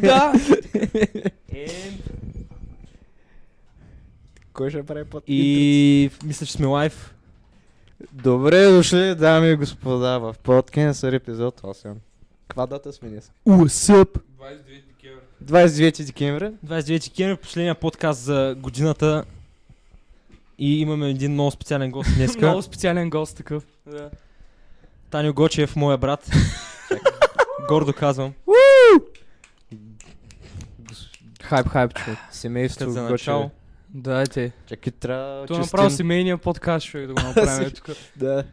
да. Кой ще прави под И мисля, че сме лайв. Добре дошли, дами и господа, в подкенсър епизод 8. Каква дата сме днес? Усъп. 29 декември. 29 декември, последния подкаст за годината. И имаме един много специален гост днес. Много специален гост такъв. Да. Таню Гочев, моя брат. Гордо казвам. Хайп, хайп, човек. Семейство за начало. Дайте. Чакай, трябва То честим- направо семейния подкаст, човек, да го направим тук. Да.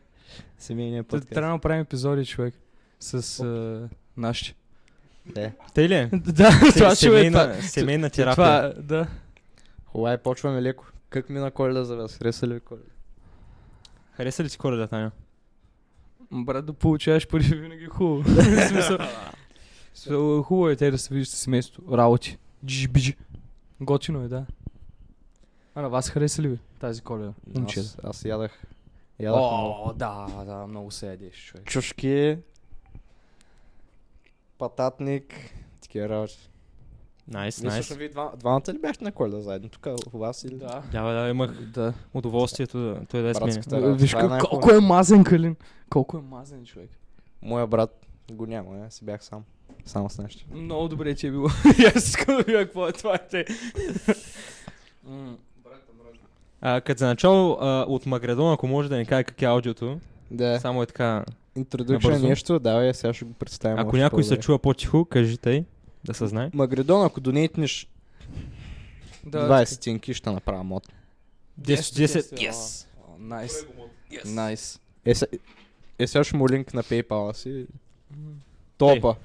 Семейния подкаст. Трябва да направим епизоди, човек. С а, нашите. Да. Тъй ли? е? Да, това ще е семейна, терапия. Това, да. Хубаво е, почваме леко. Как мина коледа за вас? Хареса ли ви коледа? Хареса ли ти коледа, Таню? М, Брат, да получаваш пари винаги е хубаво. Хубаво е те да се виждат с семейство. Работи. Джи биджи. Готино е, да. А на вас хареса ли ви тази коледа? Момчета. Аз, аз ядах. Ядах много. О, да, да, много се ядеш, човек. Чушки. Пататник. Такива работи. Найс, найс. всъщност вие два- двамата ли бяхте на коледа заедно? Тук у вас или? Да. Да, бе, да, имах Да. удоволствието да той да е с мен. Братската работа. Виж е колко е мазен, Калин. Колко е мазен, човек. Моя брат го няма, аз си бях сам. Само с нещо. Много добре ти е било. И Аз искам да видя какво е това е те. А, като за начало, а, от Магредон, ако може да ни каже как е аудиото, Да. само е така. Набързо. нещо, давай, сега ще го представим. Ако още някой се по-добре. чува по-тихо, кажи тъй, да се знае. Магредон, ако донейтнеш Да, 20 стинки, ще направя мод. 10, 10, yes. Найс. Найс. Е, се- е, сега ще му линк на PayPal си. Топа.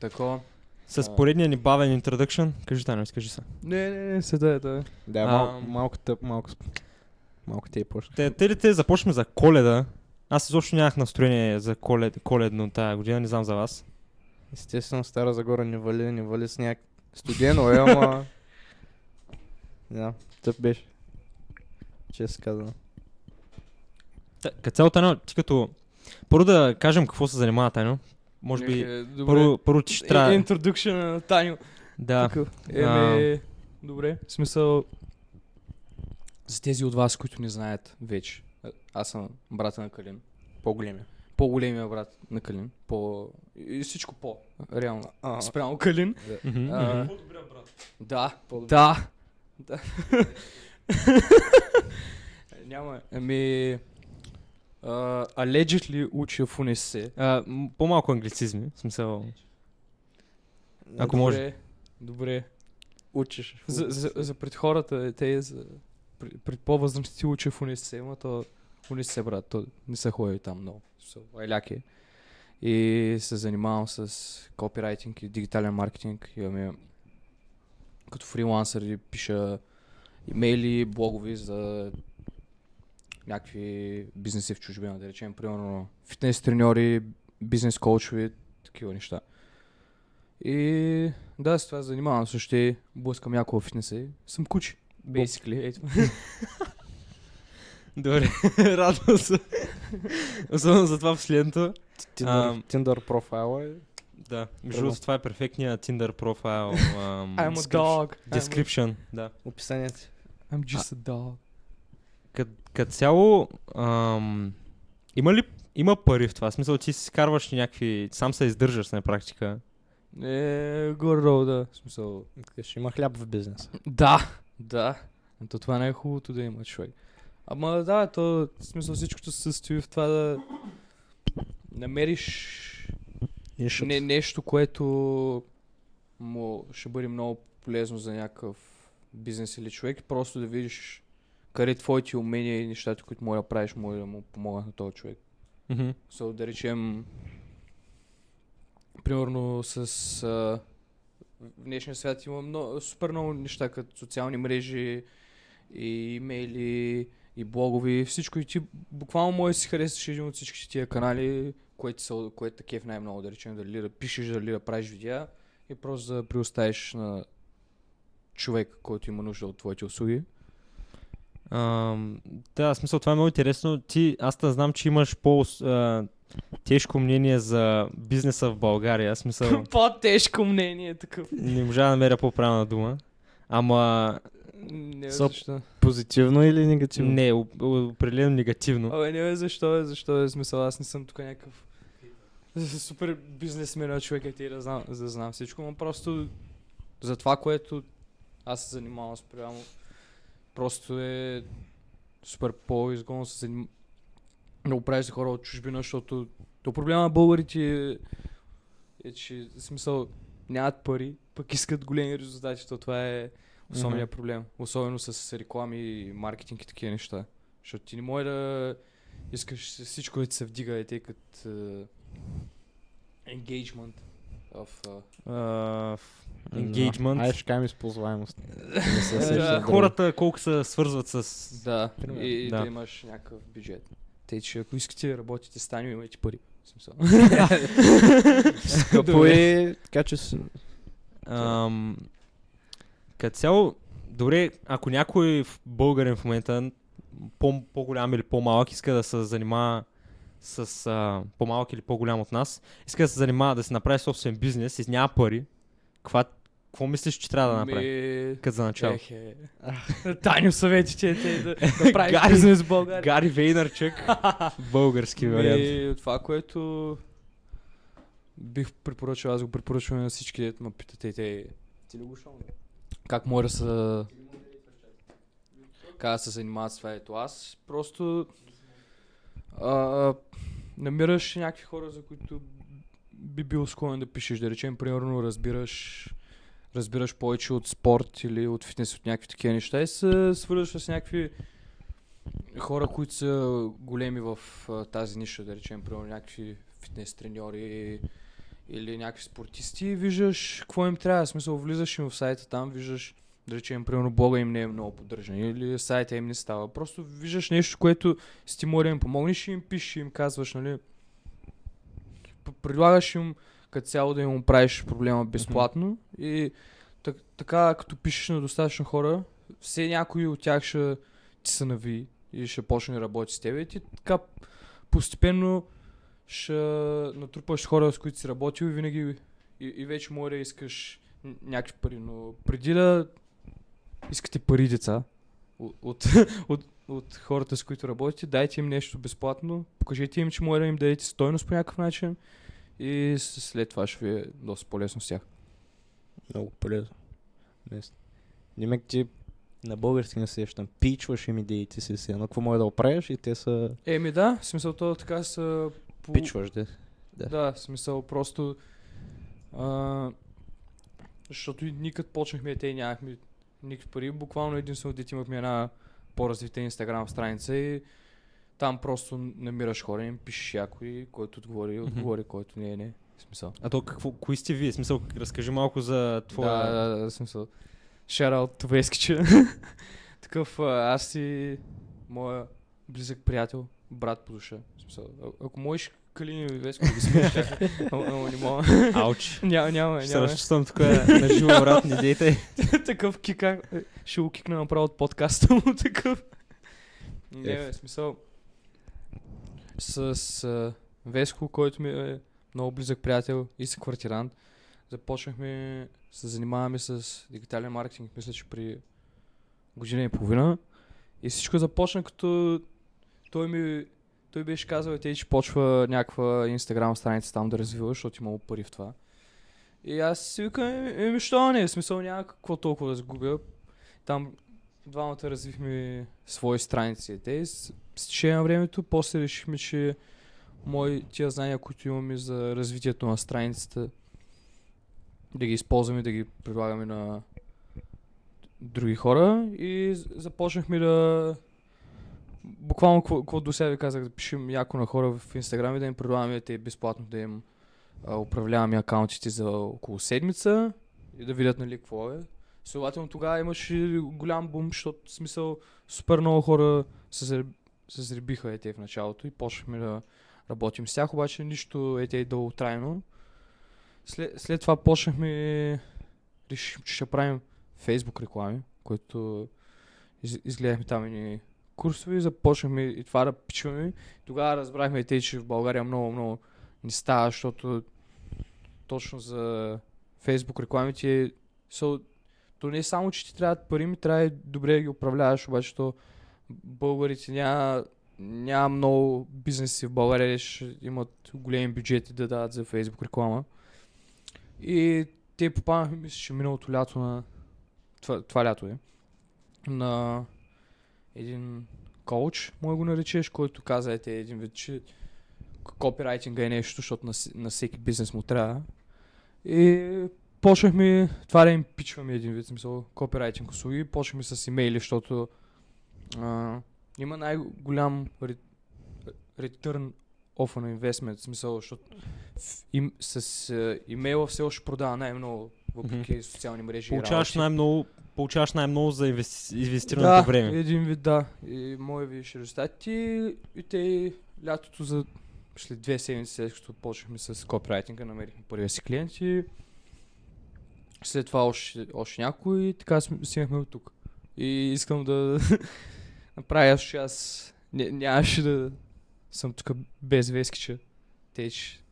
Такова. С поредния ни бавен интродукшн, кажи Таню, изкажи се. Не, не, не, седа е, да. Да, мал, малко тъп, малко, малко те е почна. Те, те ли те започнем за коледа? Аз изобщо нямах настроение за колед, коледно тая година, не знам за вас. Естествено, Стара Загора не вали, не вали сняг. Студено е, ама... Да, тъп беше. Честно казано. Като цяло, Таню, ти като... Първо да кажем какво се занимава Таню. Може би, Е, добре. първо, първо ти ще трябва... Introduction на Таню. Да, Такъв. Еме, добре. В смисъл, за тези от вас, които не знаят вече, аз съм брата на Калин. По-големи. По-големия брат на Калин. По... И всичко по. Реално. А, Спрямо Калин. А. Да. По-добре. Да. да. Няма. Ами... Uh, allegedly уча в УНСС. М- по-малко англицизми, в смисъл... Ако може. Добре. Добре. Учиш. За, за, за пред хората, те за, пред, пред по-възрастните уча в УНСС, ама то УНСС, брат, то не са ходили там много. So, айляк е. И се занимавам с копирайтинг и дигитален маркетинг. Имаме като фрилансър и пиша имейли, блогови за някакви бизнеси в чужбина, да речем, примерно фитнес треньори, бизнес коучови, такива неща. И да, с това се занимавам. Също и блъскам яко в фитнеса и съм кучи. Basically, ето. Добре, радвам се. Особено за това последното. Tinder профайла е... Да, между другото това е перфектният Tinder профайл. ам, I'm a description. dog. I'm, a, Description, да. Описанието. I'm just a dog. Кът- Като цяло, ам, има ли има пари в това? В смисъл, ти си карваш някакви... Сам се издържаш на практика. Е, горе да. В смисъл... Ще има хляб в бизнес. Да, да. То това не е хубавото да има човек. Ама да, то в смисъл всичкото се състои в това да намериш не, нещо, което му ще бъде много полезно за някакъв бизнес или човек, просто да видиш къде твоите умения и нещата, които може да правиш, може да му помогнат на този човек. Мгм. So, да речем, примерно с а, в днешния свят има много, супер много неща, като социални мрежи и имейли и блогови, всичко и ти буквално може да си харесаш един от всичките тия канали, което, са, което такив най-много, да речем, дали да пишеш, дали да правиш видеа и просто да предоставиш на човек, който има нужда от твоите услуги. Ам, да, в смисъл, това е много интересно. Ти, аз те знам, че имаш по... а, тежко мнение за бизнеса в България. В Смисъл, По-тежко мнение такъв. не можа да намеря по-правилна дума. Ама Не, Соп. защо? Позитивно или негативно? не, определено негативно. Абе, не, бе, защо е, защо е смисъл, аз не съм тук някакъв супер бизнесмен човек, е ти да знам, да знам всичко, но просто за това, което аз се занимавам спрямо, просто е супер по-изгодно да се заним... да го правиш за хора от чужбина, защото то проблема на българите е, е че в смисъл нямат пари, пък искат големи резултати, то това е основният проблем. Особено с реклами, маркетинг и такива неща. Защото ти не може да искаш всичко, което се вдига, е тъй като uh, engagement of... Uh, Uh, engagement. Ай, ще кажем използваемост. Се Е, хората колко се свързват с... да, и, да. Имаш някакъв бюджет. Тъй, че ако искате да работите с Таню, имайте пари. Скъпо е, така че като цяло, добре, ако някой в българин в момента, по- по-голям или по-малък, иска да се занимава с а, по-малък или по-голям от нас, иска да се занимава да си направи собствен бизнес и няма пари, каква, какво мислиш, че трябва да направи? Ми... Като за начало. Ехе. Таню съветите е да, да правиш Гари- бизнес в България. Гари Вейнарчък, български вариант. Ми, това, което бих препоръчал, аз го препоръчвам на всички, дето ме питате и те. Ти ли го шоу? Как може да се... Как да се занимават с това ето аз? Просто а, намираш някакви хора, за които би бил склонен да пишеш. Да речем, примерно, разбираш разбираш повече от спорт или от фитнес, от някакви такива неща и се свързваш с някакви хора, които са големи в а, тази ниша, да речем, примерно някакви фитнес треньори или някакви спортисти, и виждаш какво им трябва. В смисъл, влизаш им в сайта там, виждаш, да речем, примерно блога им не е много поддържан или сайта им не става. Просто виждаш нещо, което си ти може да им помогнеш и им пишеш и им казваш, нали, предлагаш им като цяло да им правиш проблема безплатно. И так, така като пишеш на достатъчно хора, все някой от тях ще ти се нави и ще почне да работи с теб. И ти така постепенно ще натрупаш хора, с които си работил и винаги и, и вече може да искаш някакви пари, но преди да искате пари деца от, от, от, от хората, с които работите, дайте им нещо безплатно, покажете им, че може да им дадете стойност по някакъв начин и след това ще ви е доста по-лесно с тях. Много полезно. Димек ти на български не сещам. Пичваш им идеите си си, но какво може да оправиш и те са... Еми да, смисъл то така са... По... Пичваш, да. Да. Да, смисъл просто... А, защото и ние като почнахме, те нямахме никакви пари. Буквално единствено дете имахме една по-развита инстаграм страница и там просто намираш хора и им пишеш някой, който отговори, отговори, който не е не. В смисъл. А то какво, кои сте вие? Смисъл, разкажи малко за твоя... Да, да, да, смисъл. Шараут Товескича. Такъв аз си моя близък приятел, брат по душа. Смисъл, а- ако можеш Калини и Веско да ги ама не мога. Ауч. Няма, няма, Ще няма. разчувствам тук на живо, брат, не дейте. такъв кика, е, ще го кикна направо от подкаста му, такъв. Не, бе, смисъл. С Веско, който ми е много близък приятел и с квартирант, започнахме, се занимаваме с дигитален маркетинг, мисля, че при година и половина. И всичко започна като той ми той беше казал, те, че почва някаква инстаграм страница там да развива, защото имало пари в това. И аз си викам, еми, що не, смисъл няма какво толкова да сгубя. Там двамата развихме свои страници. Те и с, течение на времето после решихме, че мои тия знания, които имаме за развитието на страницата, да ги използваме, да ги предлагаме на други хора и започнахме да буквално какво- до сега казах, да пишем яко на хора в Инстаграм и да им предлагаме те безплатно да им а, управляваме акаунтите за около седмица и да видят нали какво е. Следователно тогава имаше голям бум, защото смисъл супер много хора се, зареб... се заребиха ете в началото и почнахме да работим с тях, обаче нищо ете дълготрайно. След, след това почнахме, решихме, че ще правим Facebook реклами, които из, изгледахме там и курсове и започнахме и това да пичваме. Тогава разбрахме те, че в България много, много не става, защото точно за Facebook рекламите са, то не е само, че ти трябват пари, ми трябва и добре да ги управляваш, обаче то българите няма, няма много бизнеси в България, ще имат големи бюджети да дадат за Facebook реклама. И те попаднахме, мисля, че миналото лято на... Това, това лято е. На един коуч, може го наречеш, който каза, ете един вид, че копирайтинга е нещо, защото на, на всеки бизнес му трябва. И почнахме това да им пичваме един вид, смисъл, копирайтинг услуги. Почнахме с имейли, защото а, има най-голям return of an investment, смисъл, защото им, с а, имейла все още продава най-много, въпреки социални мрежи. и Получаваш работи. най-много, получаваш най-много за инвести... инвестираното да, време. един вид да. И мои висши резултати и те лятото за след две седмици, след като почнахме с копирайтинга, намерихме първия си клиент и след това още, още някой и така стигнахме от тук. И искам да направя, че аз нямаше да съм тук без Вескича. Теч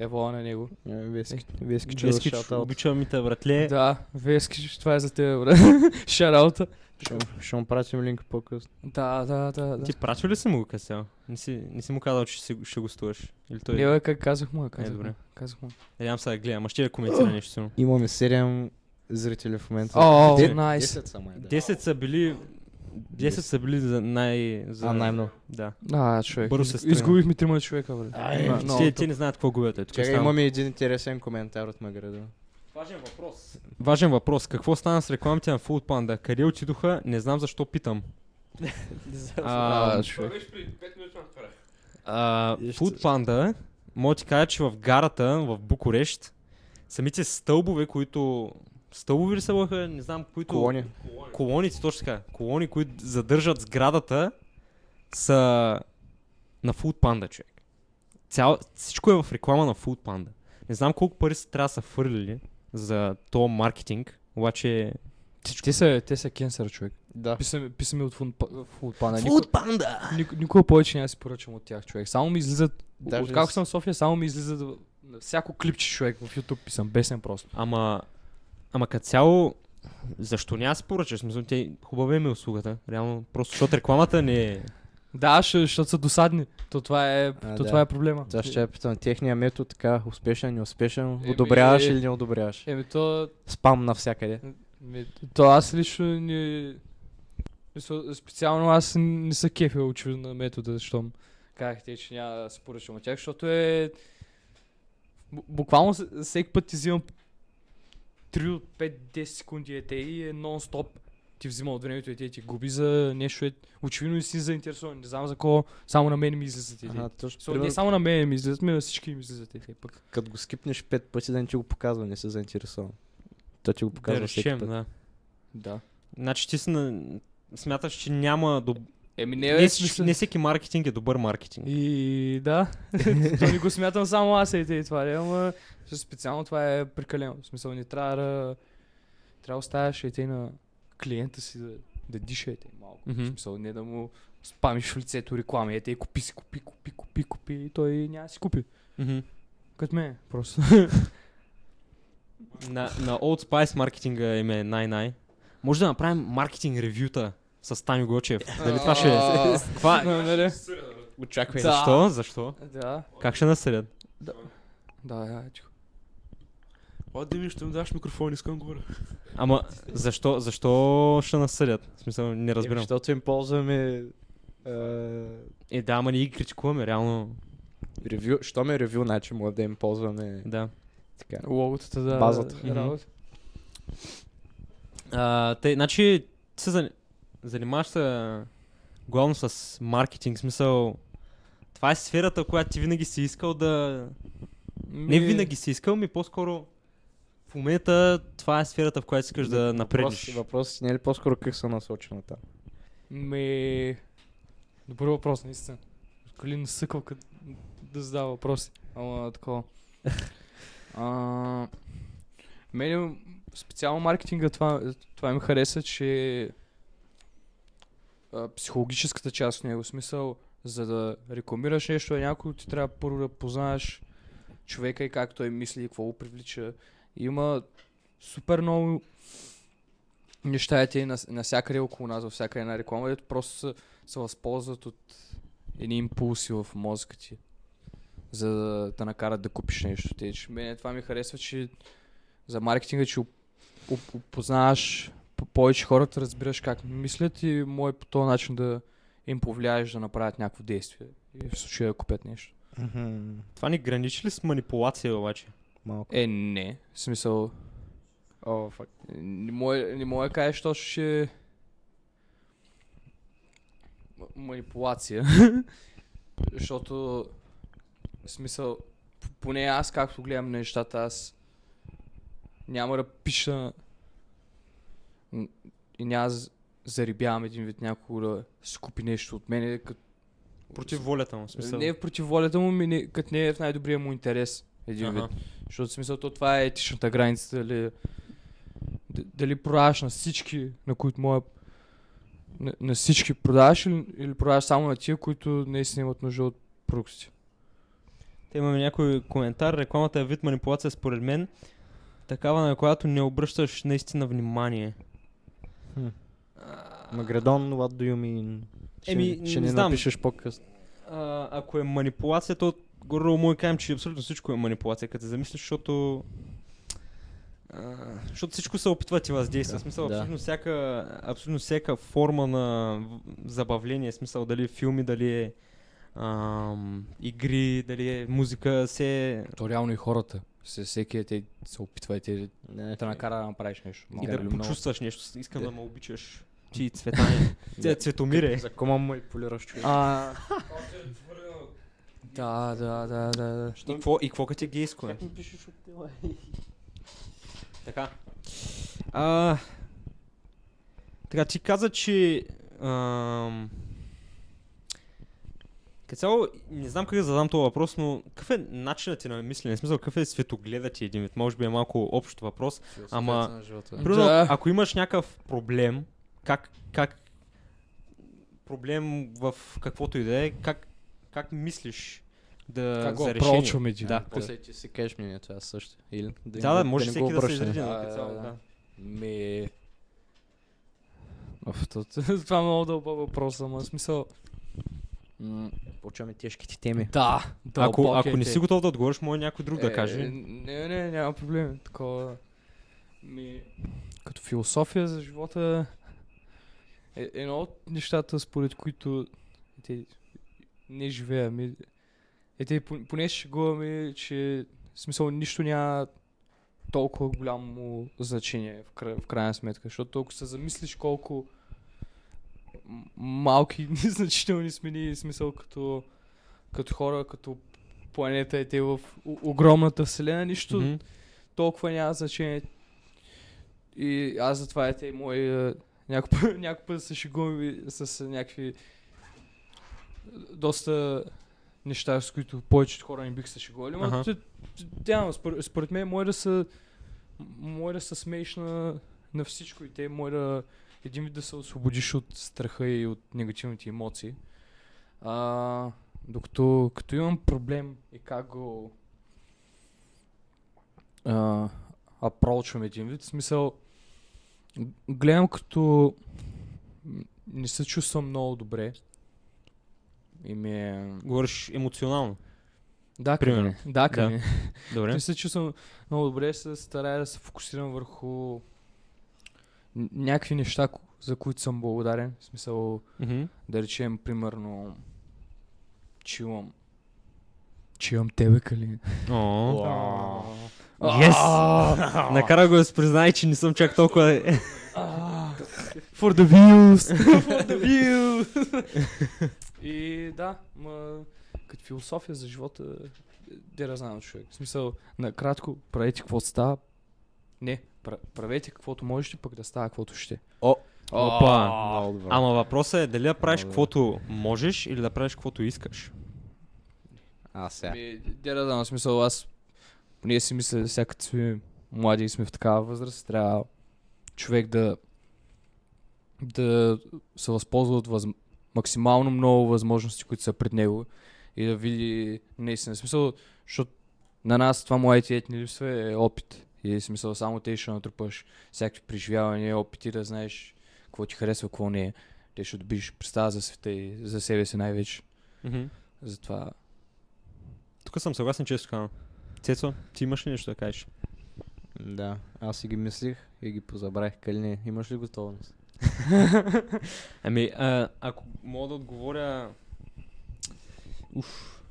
е вола на него. Е, Вески, вески, Вески, обичам и те, братле. Да, Вескич, това е за теб, брат. Шараута. Ще, ще му пратим линк по-късно. Да, да, да. да. Ти прачва ли си му го късял? Не си, не си му казал, че ще, ще гостуваш? Или той... Не, бе, как казах му, казах добре. му. Казах му. Надявам се да гледам, а ще да коментира нещо силно. Имаме 7 зрители в момента. О, Де- найс. 10 са май, да. 10 са били... 10 са били за най... За... А, най-много. Да. А, човек. Бързо се. Изгубихме трима човека, бре. Ай, Има- те- не знаят какво губят. Е, Чакай, имаме един интересен коментар от Маграда. Важен въпрос. Важен въпрос. Какво стана с рекламите на Food Panda? Къде отидоха? Не знам защо питам. А, човек. а, Food Panda, мога ти кажа, че в гарата в Букурещ, самите стълбове, които... Стълбове ли са бяха? Не знам, които... Колони. Колоните, точно така. Колони, които задържат сградата, са на Food Panda, човек. Цял... Всичко е в реклама на Food Panda. Не знам колко пари са трябва да са фърлили за то маркетинг, обаче... Те са, те са кенсър, човек. Да. Писаме, писаме от Food Panda. Panda! Никога, никога повече няма си поръчам от тях, човек. Само ми излизат... Даже Откакто с- съм в София, само ми излизат всяко клипче, човек, в YouTube писам. Бесен просто. Ама, ама като цяло, защо си поръчаш? В Смисъл, те хубава им е услугата. Реално, просто защото рекламата не е... Да, защото са досадни. То това е, А, то да. това е проблема. Аз ще питам, техния метод така успешен, неуспешен, Еми- одобряваш или не одобряваш? Еми то... Спам навсякъде. Ми, то аз лично не... Специално аз не са кефил очевидно на метода, защото казахте, че няма да се поръчам от тях, защото е... бу- Буквално всеки път ти взимам 3 от 5-10 секунди ете и е нон-стоп ти взима от времето и те ти губи за нещо. Е... Очевидно не си заинтересован. Не знам за кого, само на мен ми излизат ете. Ага, точно. So, не само на мен ми излизат, ми на всички ми излизат ете. Пък. Като го скипнеш пет пъти, да не ти го показва, не си заинтересован. Той ти го показва да всеки речем, път. да. Да. Значи ти си на... смяташ, че няма... Доб... Еми Не, не, е не всеки маркетинг е добър маркетинг. И да, то не го смятам само аз и те това, е, ама специално това е прекалено. В смисъл не трябва да трябва да оставяш и те на клиента си да, да диша и те малко. Мгм. В смисъл не да му спамиш в лицето реклами, ете купи си, купи, купи, купи, купи и той няма да си купи. Мгм. Като мен, просто. На, на Old Spice маркетинга им е най-най. Може да направим маркетинг ревюта с Таню Гочев. Дали това ще е? Каква? Нали? Очаквай. Да. Защо? Защо? Да. Как ще насъдят? Да, да, тихо. О, Дими, ще ми даш микрофон, искам да говоря. Ама защо, защо ще насъдят? В смисъл, не разбирам. Защото им ползваме е, Е, да, ама ние ги критикуваме, реално. ревю. Що ме ревю, значи може да им ползваме Да. така. Логотата да Базата. да работи. А, те, значи, се занимаваш се главно с маркетинг, смисъл. Това е сферата, която ти винаги си искал да... Не Ми- винаги си искал, ми по-скоро в момента това е сферата, в която искаш да напреднеш. Въпрос, въпрос не е ли по-скоро как са насочена там? Ми... Добър въпрос, наистина. Калин съква като да задава въпроси. Ама такова. а, мене специално маркетинга това, това ми хареса, че психологическата част в него. Смисъл, за да рекламираш нещо, някой ти трябва първо да познаеш човека и как той мисли какво го привлича. Има супер много неща на, навсякъде около нас, във всяка една реклама, дето просто се, се възползват от едни импулси в мозъка ти, за да те накарат да купиш нещо. Те, че мене това ми харесва, че за маркетинга, че оп- оп- опознаваш по- повече хората, разбираш как мислят и може по този начин да им повлияеш да направят някакво действие. И в случая да купят нещо. Мгм. Това ни граничи ли с манипулация обаче? Малко. Е, не. В смисъл, О, фак. не може, не може да кажеш точно, че м- манипулация. Защото, в смисъл, поне аз както гледам нещата, аз няма да пиша и няма да з- зарибявам един вид някого да си купи нещо от мене, като Против волята му, смисъл. не е против волята му, ми не, като не е в най-добрия му интерес. Един Аха. вид. Защото в смисъл, то това е етичната граница, дали, дали продаваш на всички, на които моя на, на всички продаваш или, или продаваш само на тия, които наистина имат нужда от продуктите. Те имаме някой коментар. Рекламата е вид манипулация според мен. Такава, на която не обръщаш наистина внимание. Магредон, what do you mean? Ще, Еми, ще не ни знам. напишеш по-късно. А, ако е манипулация, то горе му кажем, че абсолютно всичко е манипулация, като се замислиш, защото а, защото всичко се опитва ти въздейства. Да, смисъл, да. абсолютно, всяка, абсолютно всяка форма на забавление, смисъл дали е филми, дали е ам, игри, дали е музика, се То реално и хората. Се, всеки е, те се опитва и те Не, те накара да направиш нещо. и Малко да или много. почувстваш нещо. Искам да Да. ме обичаш. Ти цветане. Те цветомире. За кома манипулираш човек. А, да, да, да, да. да. И какво, и какво като е гейско е? ми пишеш от тела? Така. А, така, ти каза, че... Ам, като цяло, не знам как да задам този въпрос, но какъв е начинът ти на мислене? В смисъл, какъв е светогледът ти един вид? Може би е малко общ въпрос. Ама- на. Примерно, Да. ако имаш някакъв проблем, как, как проблем в каквото и да е, как, как мислиш да Как го за решение? апрочваме един Да. После ти си кажеш мнението, аз също. Или Да, да, може не всеки го да се изреди, но Да, като цяло, да, да. да. Ми... Оф, то- това е много дълбок въпрос, ама смисъл... М, Почваме тежките теми. Да, Ако, ако е не си готов да отговориш, може някой друг да Е, каже. Не, не, няма проблем. Такова... Ми... Като философия за живота... Е, едно от нещата, според които те не живея, ми... Е, те пон- поне ще шегуваме, че в смисъл нищо няма толкова голямо значение в, кра... в крайна сметка, защото ако се замислиш колко малки, незначителни сме ние, в смисъл като, като хора, като планета е те в огромната вселена, нищо Мгм. толкова няма значение. И аз затова е те мои а, някой път, някой път се шегувам с някакви а, доста неща, с които повечето хора не бих се шегували. Но т- тя, според, според мен, може да са може да са смееш на, на всичко и те може да един вид да се освободиш от страха и от негативните емоции. А, докато като имам проблем и как го а, апрочвам един вид, в смисъл гледам като не се чувствам много добре и ми е... Говориш емоционално. Да, Примерно. Да, Да. Добре. Не се чувствам много добре, се старая да се фокусирам върху някакви неща, за които съм благодарен. В смисъл, Мгм. да речем, примерно, че имам тебе, Кали. Yes! Накара го да се признай, че не съм чак толкова... For the views! For the views! И да, ма, като философия за живота, де да знам човек. В смисъл, накратко, правете каквото става. Не, правете каквото можете, пък да става каквото ще. О, Опа! много добре. Ама въпросът е дали да правиш Много каквото можеш или да правиш каквото искаш. А, сега. Ми, да в смисъл, аз ние си мисля, сега като сме млади и сме в такава възраст, трябва човек да да се възползва от въз... максимално много възможности, които са пред него и да види наистина смисъл, защото на нас това младите ет ни липсва е опит. И смисъл само те ще натрупаш всякакви преживявания, опити да знаеш какво ти харесва, какво не е. Те ще добиш представа за света и за себе си най-вече. Мгм. Затова Тук съм съгласен, често казвам. Цецо, ти имаш ли нещо да кажеш? Да, аз си ги мислих и ги позабравих. Калини, имаш ли готовност? Ами, а, ако мога да отговоря... Уф.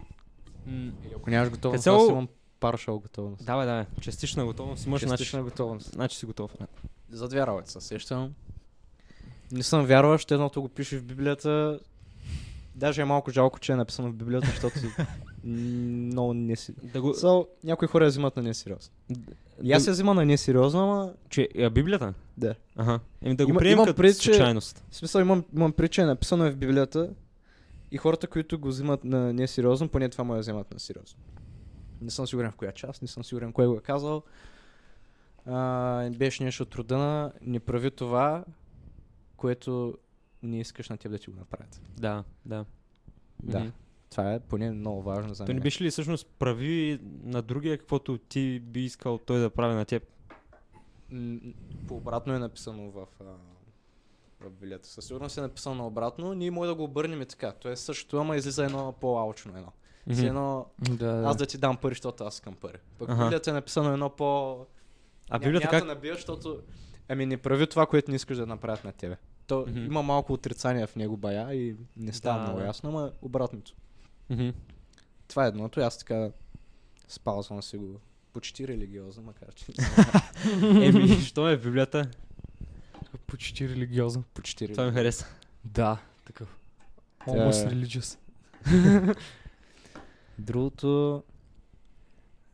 М, Ако нямаш готовност, цяло- аз имам паршал готовност. давай, давай. Частична готовност. Имаш Частична значи, готовност. значи си готов. За две работи се сещам. Не съм вярващ, едното го пише в Библията. Даже е малко жалко, че е написано в Библията, защото много не си... Да го... So, някои хора я взимат на несериозно. И аз я взима на несериозно, ама Че, а, Библията? Да. Ага. Еми да го Има- приемем като че- случайност. в смисъл имам, имам причина, написано е в Библията и хората, които го взимат на несериозно, поне това му я вземат на сериозно. Не съм сигурен в коя част, не съм сигурен кой го е казал. А, беше нещо от рода на не прави това, което не искаш на теб да ти го направят. Да, да. Да. Мгм. Това е поне много важно за Той не мен. беше ли всъщност прави на другия, каквото ти би искал той да прави на теб? М, По-обратно е написано в, а, в Библията. Със сигурност е написано наобратно. Ние може да го обърнем и така. То е същото, ама излиза едно по-алчно едно. С Мгм. едно, да, аз да ти дам пари, защото аз искам пари. Пък в Аха. Библията е написано едно по... А Ня- Библията няма как? да набиеш, защото... Ами не прави това, което не искаш да направят на тебе. То Мгм. има малко отрицание в него бая и не става Да, много да. ясно, ама обратното. Мгм. Това е едното аз така спазвам си го. Почти религиозно, макар че Еми, що е Библията? почти религиозно. почти Това ми хареса. Да, такъв. Тя Almost е- religious. Другото...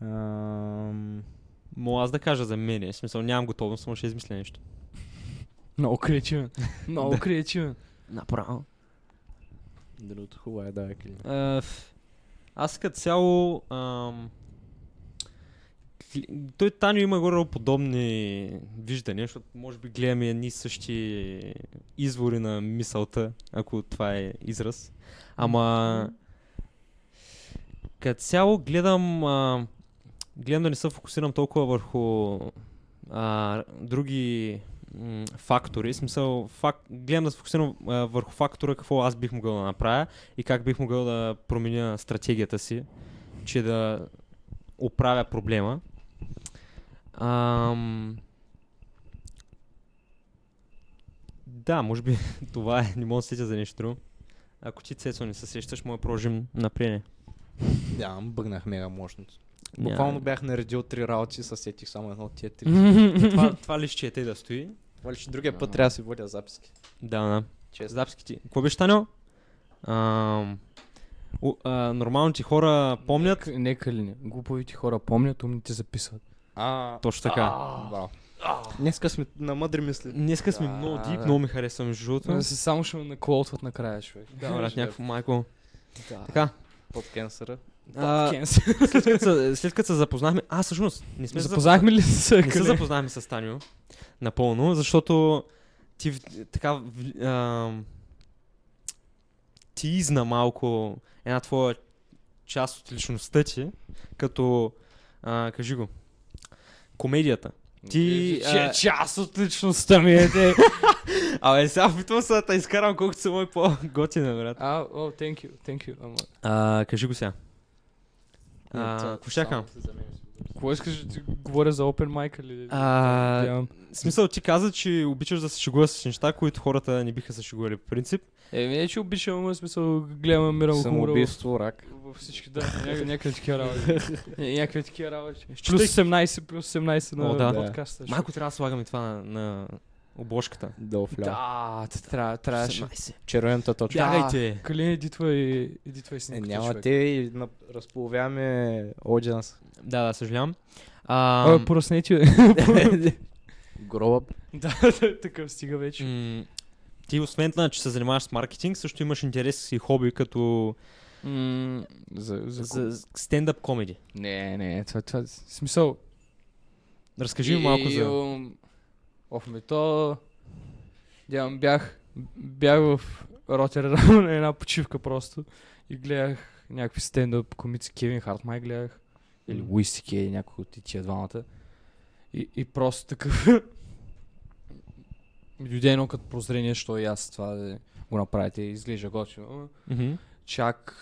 Ам... Мога аз да кажа за мене. В смисъл нямам готовност, но ще измисля нещо. Много креативен. Много креативен. Направо. Другото хубаво е, да, ф- аз като цяло... Ам, той Таню има горе подобни виждания, защото може би гледаме едни същи извори на мисълта, ако това е израз. Ама като цяло гледам, а, гледам да не се фокусирам толкова върху а, други м, фактори. Смисъл, фак, гледам да се фокусирам а, върху фактора какво аз бих могъл да направя и как бих могъл да променя стратегията си, че да оправя проблема. Ам... Да, може би това е. Не мога да се сетя за нещо друго. Ако ти, Цецо, не се сещаш, може да продължим напред. Да, бъгнах мега. Няма. Буквално бях наредил три работи и се сетих само едно от тия три. това, това ли ще е те да стои? Това ли, че другия път трябва да си водя записки. Да, да. Честно. Записки ти. Какво беше а, нормалните хора помнят. Нека, нека ли не? Глуповите хора помнят, умните записват. А, Точно така. браво. Днеска сме на мъдри мисли. Днеска сме много дип, много ми харесва между другото. Да. се само ще ме наколтват накрая, човек. Да, брат, някакво майко. Така. Под кенсъра. А, след, като се, след като се запознахме... А, всъщност, не сме Запознахме ли се? Не се запознахме с Таню напълно, защото ти така ти изна малко една твоя част от личността ти, като а, кажи го, комедията. Ти, Че а- част от личността ми е те. Абе, сега опитвам се да те изкарам колкото са мой по-готина, брат. А, о, thank you, thank you. Ама, А, кажи го сега. А, какво ще какво искаш да ти говоря за open mic или? А. В смисъл, ти каза, че обичаш да се шегуваш с неща, които хората не биха се шегували по принцип. Е, не, че обичам, в смисъл гледам Мирал хумора в- Самоубийство, рак. във всички, да, ня- някакви такива работи. Ня- Някакви такива работи. Плюс Считай- 18, плюс 18 на О, да. подкаста. Малко трябва да слагаме това на, на обложката. Долу вля. Да, трябва, трябваше. 18. Червената точка. Да. Бягайте! Калин, иди твой, иди твой Е, снимка. няма човек. те и на... разполовяваме аудиенс. Да, да, съжалявам. А, А, пораснете. Гроба. да, такъв стига вече. м- ти освен това, че се занимаваш с маркетинг, също имаш интерес и хоби като М, За, за, за стендъп комеди. Не, не, това, това, смисъл. Разкажи ми малко за... Ох, ме то... Дявам, бях, бях в Ротердам на една почивка просто и гледах някакви стендъп комици. Кевин Харт май гледах. Или. Луис Кей, някой от тия двамата. И, и просто такъв... ми дойде едно като прозрение, що и аз това да го направите и изглежда готино. Мгм. Чак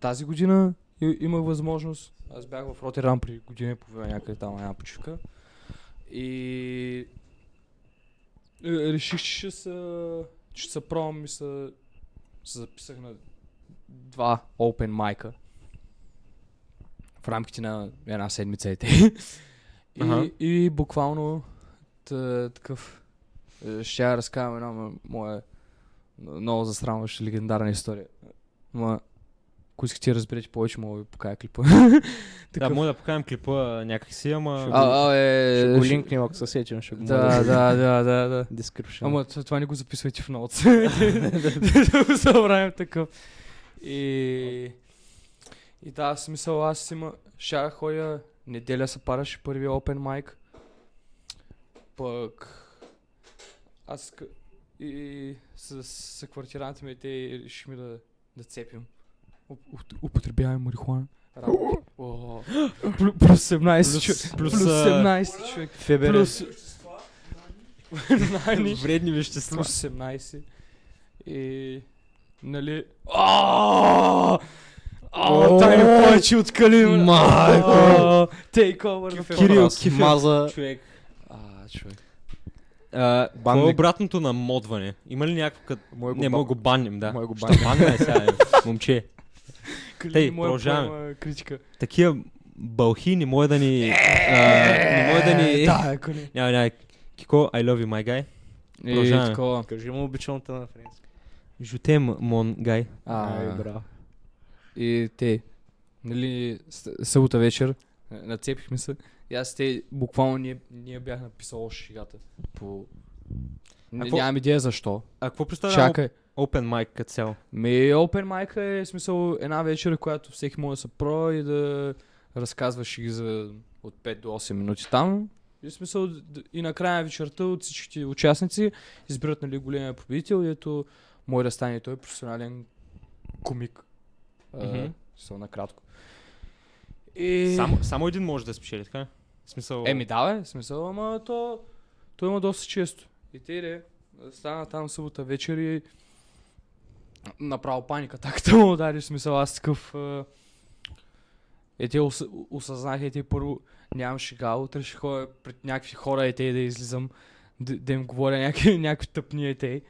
тази година и- имах възможност. Аз бях в Ротердам при година и половина някъде там на една почивка. И реших, че ще се, че се пробвам и се, се записах на два open майка в рамките на една седмица и те. И, и буквално та, такъв е, ще я разказвам една моя много засрамваща легендарна история. Ма, ако искате да разберете повече, мога да ви покажа клипа. Да, Такъв- може да покажем клипа някакси, ама... а, а, е, Ще го ще- линкнем, ако се сетим, ще го Да, да, да, да, да. Description. Ама това не го записвайте в ноутс. да го забравим такъв. И... И да, смисъл аз има... Ще ходя... Неделя се параше първия open mic. Пък... Аз и с, с квартирантите ми те решихме да, да цепим. Уп- уп- Употребяваме марихуана. Плюс 17 човек. плюс, Плюс а, 17 човек. Плюс... Вредни вещества. плюс 17. И... Нали... Аааа! Аааа, тайни повече от Калим! Майко! Тейк овър на Кирил, Раз, Маза. Човек. А, човек. Какво е обратното на модване? Има ли някакво Не, мога го баннем, да. Мой го Ще баним. сега, е, момче. Да продължаваме. критика. Такива бълхи не може да ни... а, не може да ни... Да, ако не. Няма, няма. Кико, I love you, my guy. Продължаваме. такова. Кажи му обичалната на френски. Жутем, mon guy. Ай, А, браво. И те, нали, събота вечер, нацепихме се. И аз те, буквално ние, ние бях написал още шегата. По... Не, нямам идея защо. А какво представлява Чакай. Open mic като цяло? Ми, Open Mic е в смисъл една вечер, която всеки може да се про и да разказваш ги за от 5 до 8 минути там. И в смисъл и накрая на вечерта от всичките участници избират нали, големия победител и ето може да стане той професионален комик. Мгм. Uh, смисъл накратко. И... Само, само един може да спечели, така? смисъл... Еми да, бе, смисъл, ама то, то има доста често. И те иде, стана там събота вечер и направо паника. Таката му удари, смисъл, аз такъв... Е, те ос, осъзнах, е, те първо нямам шега, утре ще ходя пред някакви хора, е, те да излизам, да, да им говоря някакви, някакви тъпни, е, те.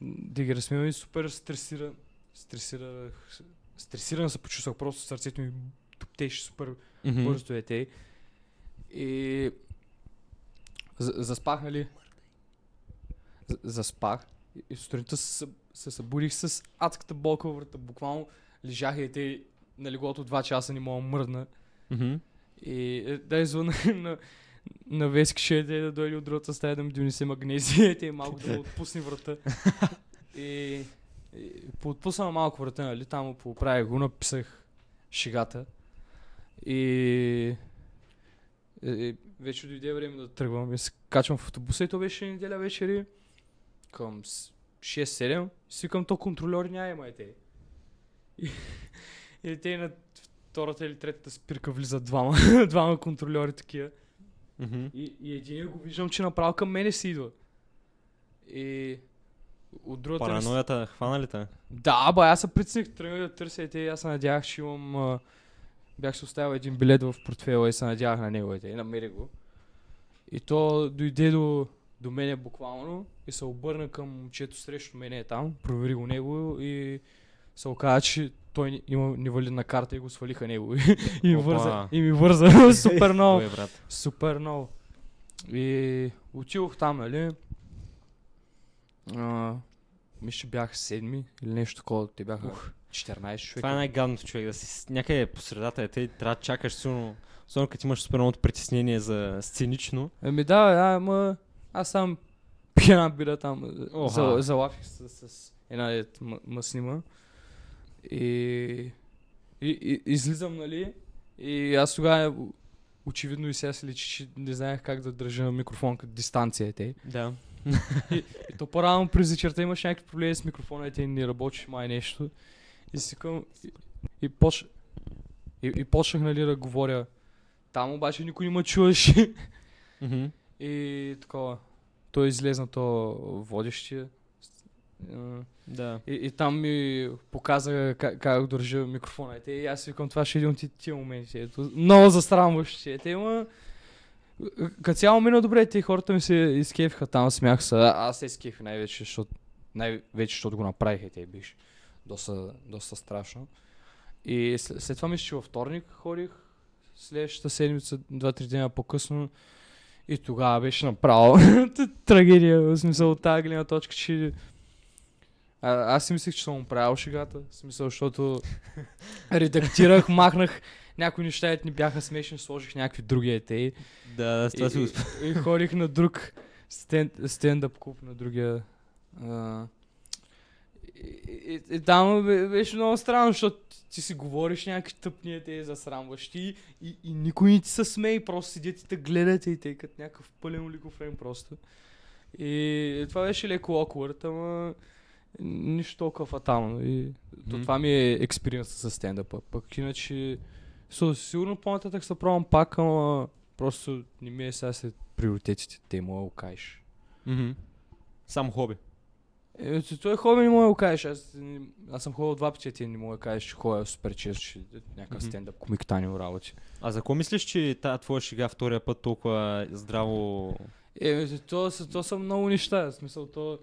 Да ги разсмивам и супер стресиран. Стресирах, стресиран се почувствах, просто сърцето ми туптеше супер Мгм. бързо е те. И за- заспах, нали? За- Заспах. И- сутринта се, се събудих с адската болка във врата. Буквално лежах и те на леглото 2 часа не мога мръдна. Мгм. И е, да извън на, на Вескше е да дойде от другата стая да ми донесе магнезия, те малко да му отпусне врата. и, и поотпусна малко врата, нали, там поправих го, написах шегата. И, и вече дойде време да тръгвам и се качвам в автобуса и то беше неделя вечери към с- 6-7. Викам, то контролери няма, е те. И, и те на втората или третата спирка влизат двама, двама контролери такива. Мгм. И, и един го виждам, че направо към мене си идва. И от другата Параноята, хвана ли те? Да, ба, аз се притесних, тръгнах да търся и те, аз се надявах, че имам... А, бях си оставил един билет в портфела и се надявах на него и те, и намерих го. И то дойде до, до мене буквално и се обърна към момчето срещу мене е там, провери го него и се оказа, че той има невалидна карта и го свалиха него. и ми Опа. върза, и ми върза супер много. Е? Супер много. И отидох там, нали? А, мисля, че бях седми или нещо такова. Те бяха 14 човека. Това е най-гадното човек, да си някъде по средата, е, те трябва да чакаш силно, особено като имаш супер много притеснение за сценично. Еми да, да, ама аз сам пия една бира там. За, залафих с, с една дет м- ма снима. И, и, и, излизам, нали? И аз тогава очевидно и сега се личи, че не знаех как да държа микрофон като дистанция е те. Да. и, и то по-рано през вечерта имаш някакви проблеми с микрофона и ти не работиш май нещо. И си към... И, и, поч... и, и почнах нали да говоря. Там обаче никой не ме чуваше. И такова. Той излезна то водещия. Да. И, и там ми показа как, как държа микрофона. И, те, и аз си викам, това ще е един от ти- тия моменти. Ето, много засрамващи. Те има... Като цяло мина добре, те хората ми се изкефиха там, смях се. Аз се изкефих най-вече, защото, най-вече, защото го направиха те биш. Доста, доста страшно. И след, след това мисля, че във вторник ходих, следващата седмица, два-три дена по-късно. И тогава беше направо трагедия, в смисъл от тази гледна точка, че а, аз си мислех, че съм правил шегата. В смисъл, защото редактирах, махнах някои неща, които ни бяха смешни, сложих някакви други етеи. Да, с това си И, го и, и ходих на друг стенд, стендъп клуб, на другия. А, и, и, и, там бе- беше много странно, защото ти си говориш някакви тъпни етеи засрамващи и, и никой не ти се смее, просто седят и те гледат и те като някакъв пълен олигофрен просто. И това беше леко awkward, ама нищо толкова фатално. И то, Мгм. това ми е експириенс с стендъпа. Пък иначе, со, сигурно по-нататък се пробвам пак, ама просто не ми е сега след приоритетите, те му го кажеш. Мгм. Само хоби. Е, той хоби не мога да го кажеш. Аз, аз съм ходил два пъти, а ти не мога да кажеш, че ходя супер че е някакъв Мгм. стендъп комик Танил работи. А за какво мислиш, че тая твоя шега втория път толкова здраво... Е, то, са- то са много неща. В смисъл, то...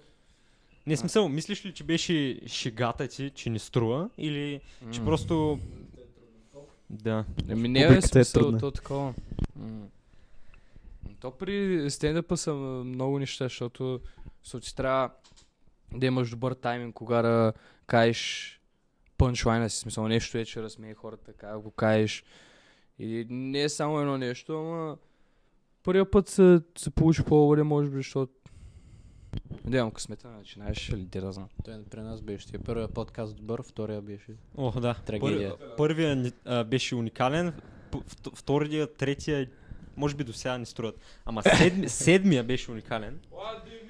Не смисъл, мислиш ли, че беше шегата ти, че не струва? Или че М. просто... Да. Еми не е е смисъл, то такова. М. То при стендъпа са много неща, защото защото трябва да имаш добър тайминг, кога да кажеш пънчлайна си, смисъл нещо е, че разсмее хората, как го кажеш. И не е само едно нещо, ама първия път се, се получи по-добре, може би, защото имам късмета, начинаеш или де да знам. Той при нас беше. Тия първия подкаст добър, втория беше. О, да. Трагедия. Пър, първия а, беше уникален, втория, третия, може би до сега не струват. Ама седми, седмия беше уникален.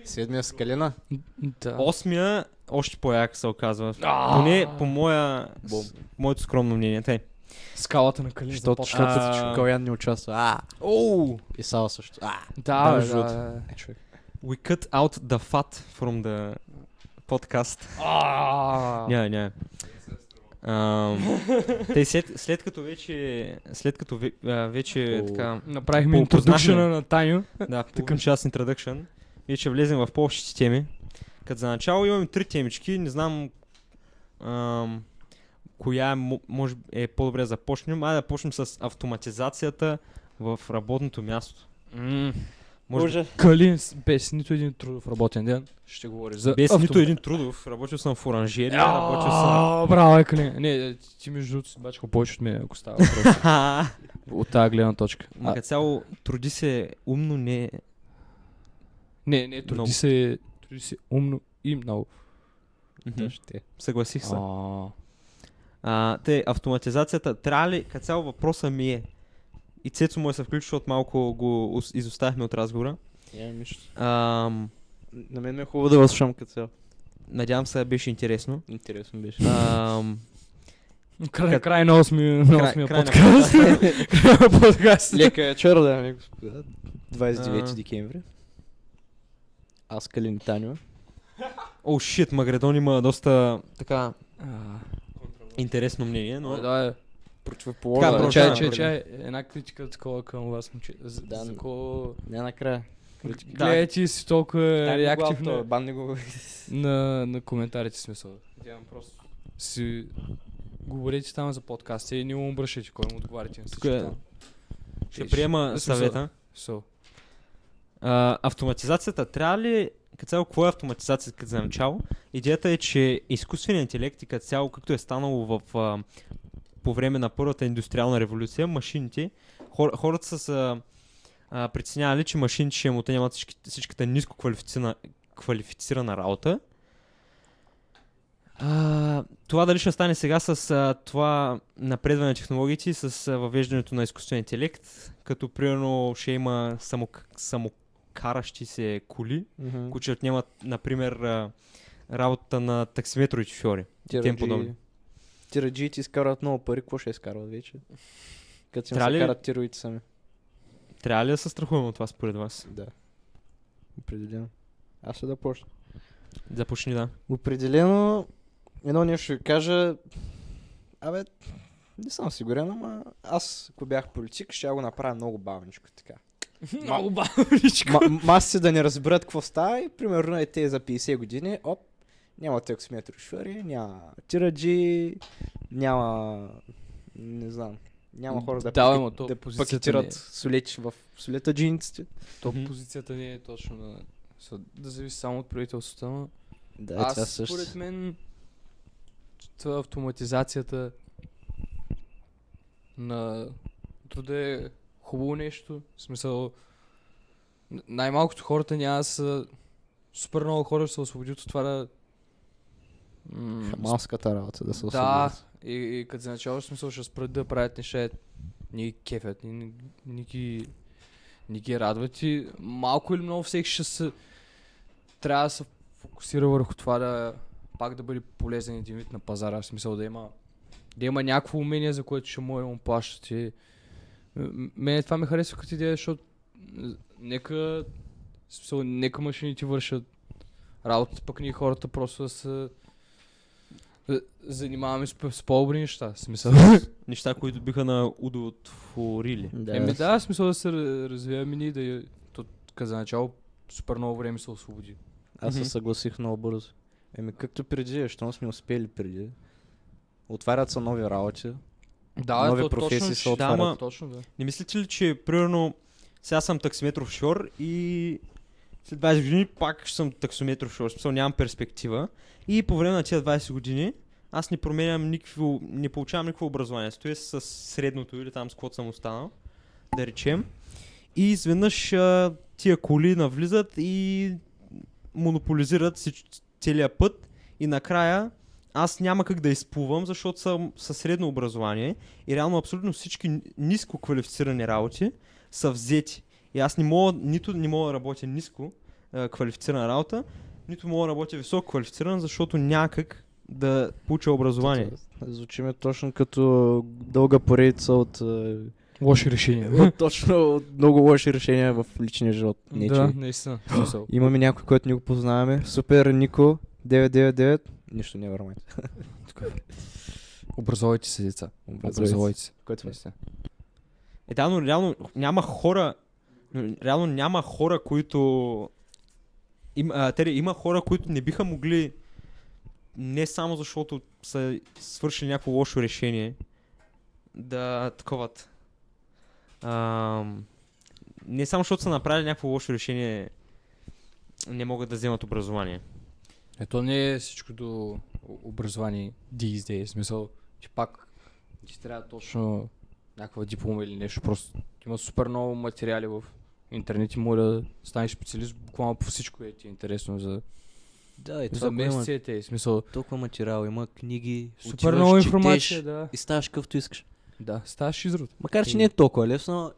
Седмия с Калина. Да. Осмия още по-як се оказва. Поне по моя, с, моето скромно мнение. Тъй. Скалата на Калин. Защото, започна. защото А. Калян не участва. А, Оу! и Сава също. А, Да, да, другото. да, човек. We cut out the fat from the podcast. А, Няма, няма. Ам, Те след, след като вече, след като ве, а, вече така, Направихме познахме. на Таню. да, половин час introduction, вече влезем в по-общите теми. Като за начало имаме три темички, не знам ам, коя е, мо- може е по-добре да започнем. Айде да почнем с автоматизацията в работното място. Може да- Калин с- без нито един трудов работен ден ще говори за без автомат. нито един трудов. Работил съм в оранжерия, работил съм... А, Браво, е, Калин. Не, ти между другото си бачка повече от мен, ако става въпрос. от тази гледна точка. Ма А, като цяло труди се умно, не... не, не, труди много. се, труди се умно и много. Мгм. ще. Съгласих се. А, А, те, автоматизацията, трябва ли, като цяло въпроса ми е, и Цецо му е се включи, защото малко го изоставихме от разговора. Нищо. Ам, На мен ми е хубаво да възслушам като цяло. надявам се, беше интересно. Интересно беше. Ам, край, Кът- край на осмия, на осмия край на подкаст. Край на подкаст. Лека вечер, дами и господа. 29 А. декември. Аз Калин Таню. О, шит, Магредон има доста така интересно мнение, но... Да, е. Така, Противоположна. продължаваме. Чай, чай, чай. Една критика такова към вас, момче. За, Да, за кого... Не накрая. Да. Гледайте си толкова реактивно Банни го. на, на коментарите смисъл. Надявам просто си говорите там за подкаста и не му обръщайте, кой му отговаряте на Тук е-. Ще приема смисъл, съвета. So. Автоматизацията трябва ли, като цяло, какво е автоматизацията като за начало? Идеята е, че изкуственият интелект и като цяло, както е станало в, а, по време на първата индустриална революция, машините, хор, хората са се а, притеснявали, че машините ще им отнемат всичката ниско квалифицирана, квалифицирана работа. А, това дали ще стане сега с а, това напредване на технологиите, с а, въвеждането на изкуствен интелект, като примерно ще има само, само каращи се коли, Мгм. които ще отнемат, например, работата на таксиметрови шофьори. тем подобни. Тираджиите изкарват много пари, какво ще изкарват вече? Като си Трябва се ли- карат тировите сами. Трябва ли да се страхуваме от това според вас? Да. Определено. Аз ще да почна. Започни да. Определено, едно нещо ще кажа. Абе, не съм сигурен, ама аз, ако бях политик, ще го направя много бавничко така. Много бавничко. Ма- масите да не разберат какво става и примерно е те за 50 години, оп, няма таксиметри шофьори, няма тираджи, няма, не знам, няма хора да, Да, то да пакетират е. солеч в солета джинсите. То Мгм. позицията не е точно да, да зависи само от правителството, но Да, аз това също. според мен това автоматизацията на труда е хубаво нещо. В смисъл, най-малкото хората няма да са супер много хора ще се освободят от това да м, работа да се да, освободят. и, и като за начало смисъл ще спрат да правят неща, ни ги кефят, ни, ни, ни, ги, ни ги радват и малко или много всеки ще се трябва да се фокусира върху това да пак да бъде полезен един вид на пазара, в смисъл да има да има някакво умение, за което ще му да му плащат и мене това ме харесва като идея, защото нека смисъл, нека машините вършат работата, пък ние хората просто да се да занимаваме с, с по-добри неща. Смисъл. Неща, които биха на удовлетворили. Да, Еми да, смисъл да се ра- развиваме ние да я- то, за начало супер много време се освободи. Аз се съгласих много бързо. Еми както преди, защото сме успели преди. Отварят се нови работи. Да, Нови то, професии точно, се отварят. Да, точно, да. Не мислите ли, че примерно сега съм таксиметров шофьор и след 20 години пак ще съм таксиметров в смисъл нямам перспектива и по време на тези 20 години аз не променям никакво, не получавам никакво образование. Стоя с средното или там с каквото съм останал, да речем. И изведнъж а, тия коли навлизат и монополизират всич, целият път и накрая аз няма как да изплувам, защото съм със средно образование и реално абсолютно всички ни- ниско квалифицирани работи са взети. И аз не мога, нито не мога да работя ниско а, квалифицирана работа, нито мога да работя високо квалифицирана, защото някак да получа образование. Звучи ми точно като дълга поредица от, Лоши решения. от точно от много лоши решения в личния живот. Не, да, че- наистина. Имаме някой, който ни го познаваме. Супер Нико 999. Нищо не върмайте. Образовайте се, деца. Образовайте се. Който сме. Наистина. Е, да, но реално няма хора, но реално няма хора, които... Им, а, тере, има хора, които не биха могли не само защото са свършили някакво лошо решение да таковат. Ам, не само защото са направили някакво лошо решение не могат да вземат образование. Ето не е всичко до о- образование these days. Смисъл, че пак ти трябва точно някаква диплома или нещо. Просто има супер много материали в интернет и може да станеш специалист буквално по всичко е ти е интересно за, Да, и за месеците. и Смисъл, толкова материал, има книги, супер много информация, да. и ставаш какъвто искаш. Да, ставаш изрод. Макар, че не е толкова лесно,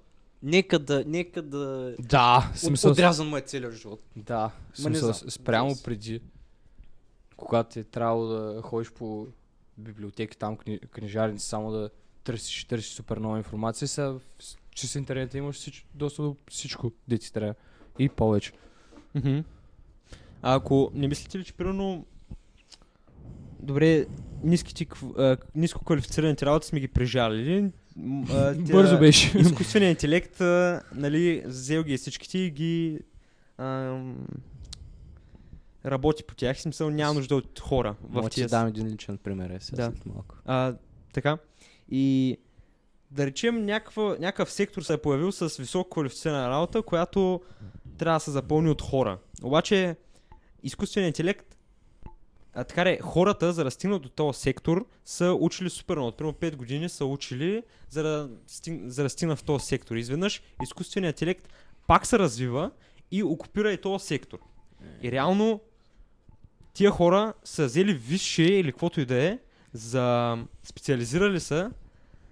нека да, нека да... Да, От, смисъл, отрязан му е целият живот. да, смисъл, спрямо преди, когато е трябвало да ходиш по библиотеки, там кни, книжарници, само да търсиш, търсиш супер нова информация, сега в- чрез интернета имаш всич, доста до всичко, де ти трябва. И повече. Мгм. А ако не мислите ли, че примерно добре, ниските, а, ниско квалифицираните работи сме ги прижалили. м, а, тя- Бързо беше. Изкуственият интелект, а, нали, взел ги всичките и ги ам, работи по тях. Смисъл няма нужда от хора в тия дам един личен пример, е сега Да. след малко. А, така. И да речем някаква, някакъв сектор се е появил с високо квалифицирана работа, която трябва да се запълни от хора. Обаче изкуственият интелект а, така е, хората, за да стигнат до този сектор, са учили супер много. Примерно 5 години са учили, за да, стиг, за да стигнат в този сектор. Изведнъж изкуственият интелект пак се развива и окупира и този сектор. И реално тия хора са взели висше или каквото и да е, за специализирали са,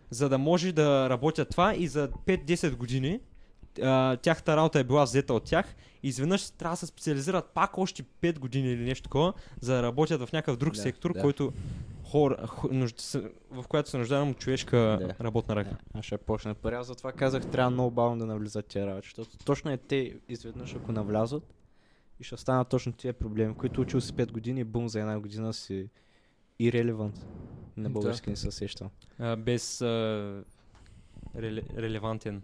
за да може да работят това и за 5-10 години а, тяхната работа е била взета от тях и изведнъж трябва да се специализират пак още 5 години или нещо такова, за да работят в някакъв друг Да, сектор, да. който хора, в която се нуждаем от човешка Да. работна ръка. Аз ще почна първи. Аз затова казах, трябва много бавно да навлизат тия работи, защото точно е те изведнъж, ако навлязат, и ще станат точно тия проблеми, които учил си 5 години, бум, за една година си ирелевант. На Да. български не се сещам. А, без а, реле, релевантен.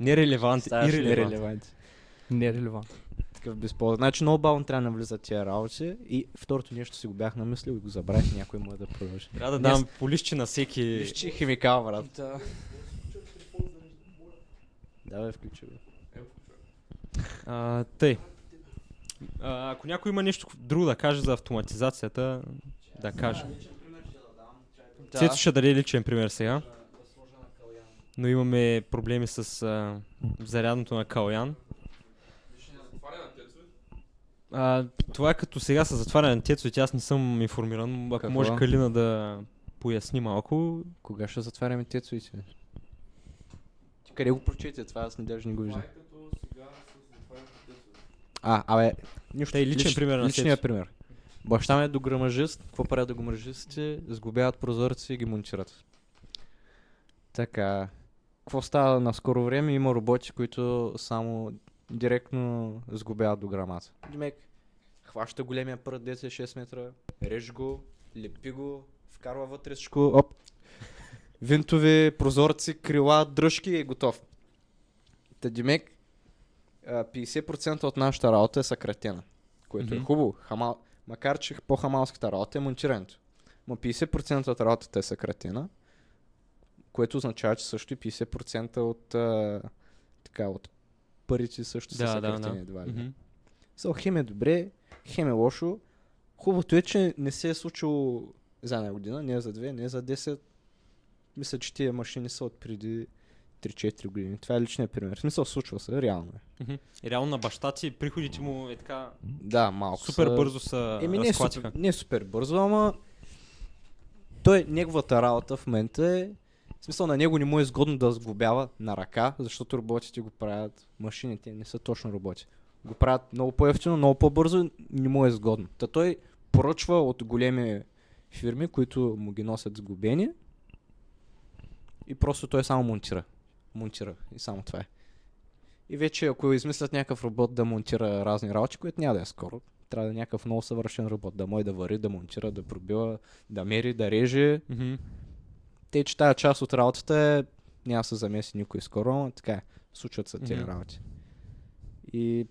Нерелевантен. Ставаш Ирелевантен. нерелевант. Такъв безполезен. Значи много бавно трябва да навлизат тия работи и второто нещо си го бях намислил и го забравих, някой му да продължи. Трябва да Днес- дам по листче на всеки. Виж, че е химикал, брат. Да. Да, бе, включи го. Тъй. А, ако някой има нещо друго да каже за автоматизацията, да каже. Цецо ще даде личен пример сега. Но имаме проблеми с а, зарядното на Калян. А, това е като сега с затваряне на тецовете, аз не съм информиран. Ако Какво? може Калина да поясни малко. Кога ще затваряме тецовите? Ти къде го прочете? Това аз не даже не го виждам. А, абе, нищо. Тъй, личен пример на Личният Цецо. пример. Баща ми е дограмажист. Какво правят дограмажистите? Сглобяват прозорци и ги монтират. Така. Какво става на скоро време? Има роботи, които само директно сглобяват дограмата. Димек, хваща големия прът, дете е 6 метра, реж го, лепи го, вкарва вътре всичко, оп. Винтови, прозорци, крила, дръжки и е готов. Та Димек, 50% от нашата работа е съкратена, което е Мгм. хубаво. Хамал... Макар, че по-хамалската работа е монтирането. Но 50% от работата е съкратена, което означава, че също и 50% от, а, така, от парите също са Да, да, съкратени. да. едва ли. Мгм. So, хем е добре, хем е лошо. Хубавото е, че не се е случило за една година, не е за две, не е за 10. Мисля, че тия машини са от преди 3-4 години. Това е личният пример. В смисъл, случва се, реално е. И реално на баща ти приходите му е така Да, малко супер са... бързо са Еми не е, супер, не е супер бързо, ама той, неговата работа в момента е в смисъл на него не му е изгодно да сглобява на ръка, защото роботите го правят, машините не са точно роботи. Го правят много по-ефтино, много по-бързо, не му е изгодно. Та той поръчва от големи фирми, които му ги носят сглобени и просто той само монтира. Монтира и само това е. И вече ако измислят някакъв робот да монтира разни работи, което няма да е скоро, трябва да е някакъв много съвършен робот, да може да вари, да монтира, да пробива, да мери, да реже. Мгм. Те, че тая част от работата е, няма да се замеси никой скоро, но така е, случват се тези Мгм. работи. И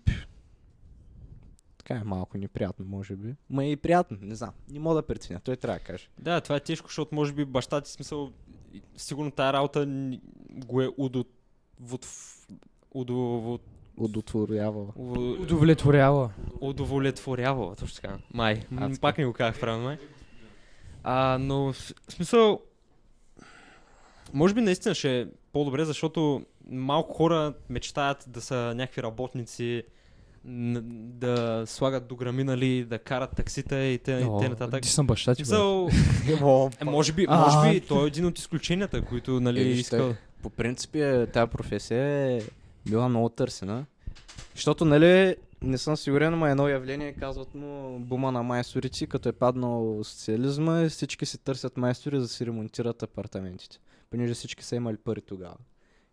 така е малко неприятно, може би. Ма и приятно, не знам. Не мога да преценя, той трябва да каже. Да, това е тежко, защото може би баща ти смисъл, сигурно тая работа го е удо... Вот, удо... Удотворява. Удовлетворява. удовлетворява, точно така. Май, Адски. пак не го казах правилно, май. А, но в смисъл, може би наистина ще е по-добре, защото малко хора мечтаят да са някакви работници, да слагат дограми, нали, да карат таксита и те, и те нататък. Ти съм баща ти. Смисъл, е, може би, може би той е един от изключенията, които нали, Е, искал. По принцип е, тази професия е била много търсена. Защото, нали, не съм сигурен, но едно явление казват му бума на майсторици, като е паднал социализма и всички си търсят майстори за да си ремонтират апартаментите. Понеже всички са имали пари тогава.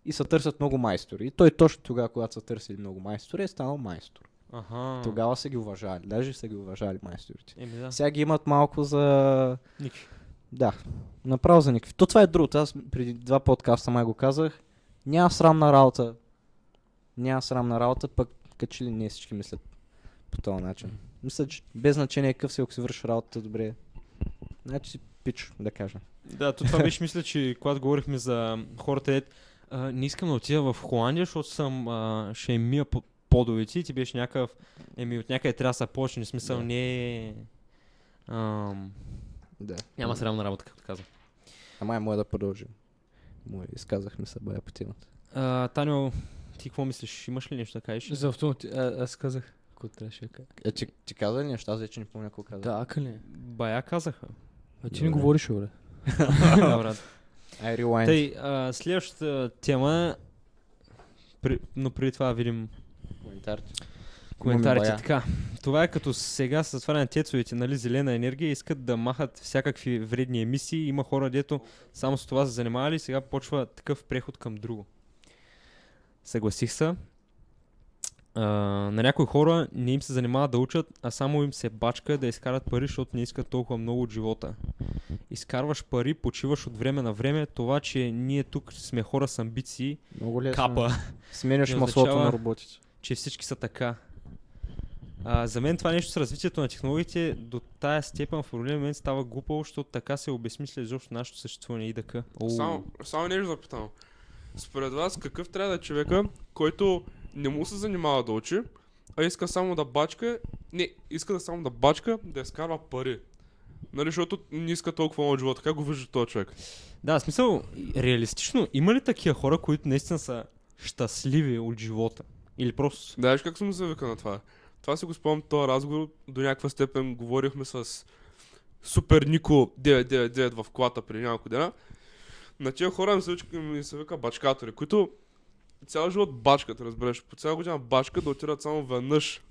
И се търсят много майстори. И той точно тогава, когато са търсили много майстори, е станал майстор. Аха. Тогава са ги уважали. Даже са ги уважали майсторите. Еми да. Сега ги имат малко за Никакви. да, направо за никакви. То това е другото. Аз преди два подкаста май го казах. Няма срамна работа. Няма срамна работа, пък като че ли не всички мислят по този начин. Мисля, че без значение какъв си, ако си върши работата добре. Значи си пич, да кажем. Да, то това беше мисля, че когато говорихме за хората, а, не искам да отида в Холандия, защото съм, а, ще мия по- подовици и ти беше някакъв, еми от някъде трябва да се почне, смисъл Да. не е... Ам, Да. няма срамна работа, както казвам. Ама е, може да продължим. Му изказахме се бая по темата. А, Таню, ти какво мислиш? Имаш ли нещо да кажеш? За автомати... А, аз казах. Какво трябваше да кажа? Е, ти, ти каза ли нещо? Аз вече не помня какво каза. Да, ака ли? Бая казаха. А ти не говориш, бе. Добре. Ай, rewind. Тъй, а, следващата тема при, но преди това видим Коментарите. коментарите. Така, това е като сега с затваряне на тецовете, нали, зелена енергия, искат да махат всякакви вредни емисии. Има хора, дето само с това се занимавали и сега почва такъв преход към друго. Съгласих се. А, на някои хора не им се занимава да учат, а само им се бачка да изкарат пари, защото не искат толкова много от живота. Изкарваш пари, почиваш от време на време. Това, че ние тук сме хора с амбиции, Много лесно. капа. Сменяш маслото на роботите. че всички са така. А, за мен това нещо с развитието на технологиите до тая степен в определен момент става глупаво, защото така се обесмисля изобщо нашето съществуване и дъка. Само, само нещо да питам. Според вас какъв трябва да е човека, който не му се занимава да учи, а иска само да бачка, не, иска да само да бачка, да изкарва пари. Нали, защото не иска толкова много от живота. Как го вижда този човек? Да, в смисъл, реалистично, има ли такива хора, които наистина са щастливи от живота? Или просто... Знаеш как съм се вика на това? Това си го спомням този разговор, до някаква степен говорихме с Супер Нико 999 в колата преди няколко дена. На тия хора ми се, вика, ми се вика бачкатори, които цял живот бачкат, разбираш. По цяла година бачкат да отидат само веднъж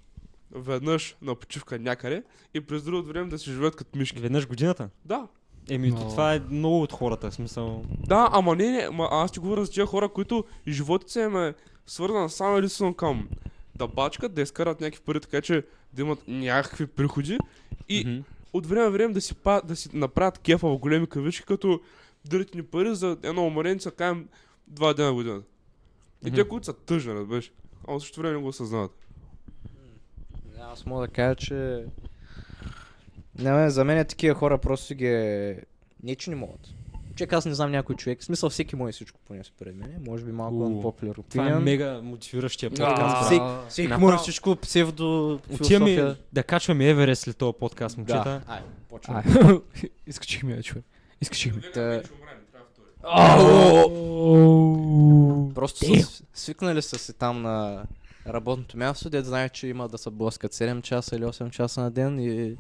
веднъж на почивка някъде и през другото време да си живеят като мишки. Веднъж годината? Да, Еми, Но- това е много от хората, в смисъл... да, ама не, не, ама аз ти говоря за тия хора, които животът се им е свързан само единствено към да бачкат, да изкарат някакви пари, така че да имат някакви приходи и Мгм. от време на време да си, па, да си направят кефа в големи кавички, като дадат ни пари за едно уморенце, каем два дена в годината. И те, които са тъжни, разбираш. А в същото време не го осъзнават. Аз мога да кажа, че... Не, бе, за мен е такива хора просто ги е... Не, че не могат. Човек, аз не знам някой човек. В смисъл всеки може всичко поне според мен. Може би малко Уу, unpopular Това е мега мотивиращия подкаст. всеки- Всеки Направо. може всичко псевдо Отиваме да качваме Еверест след този подкаст, момчета. Да. Ай, почваме. Изкачихме я, човек. Изкачихме. Просто са свикнали са си там на работното място, дед знаят, че има да се блъскат 7 часа или 8 часа на ден и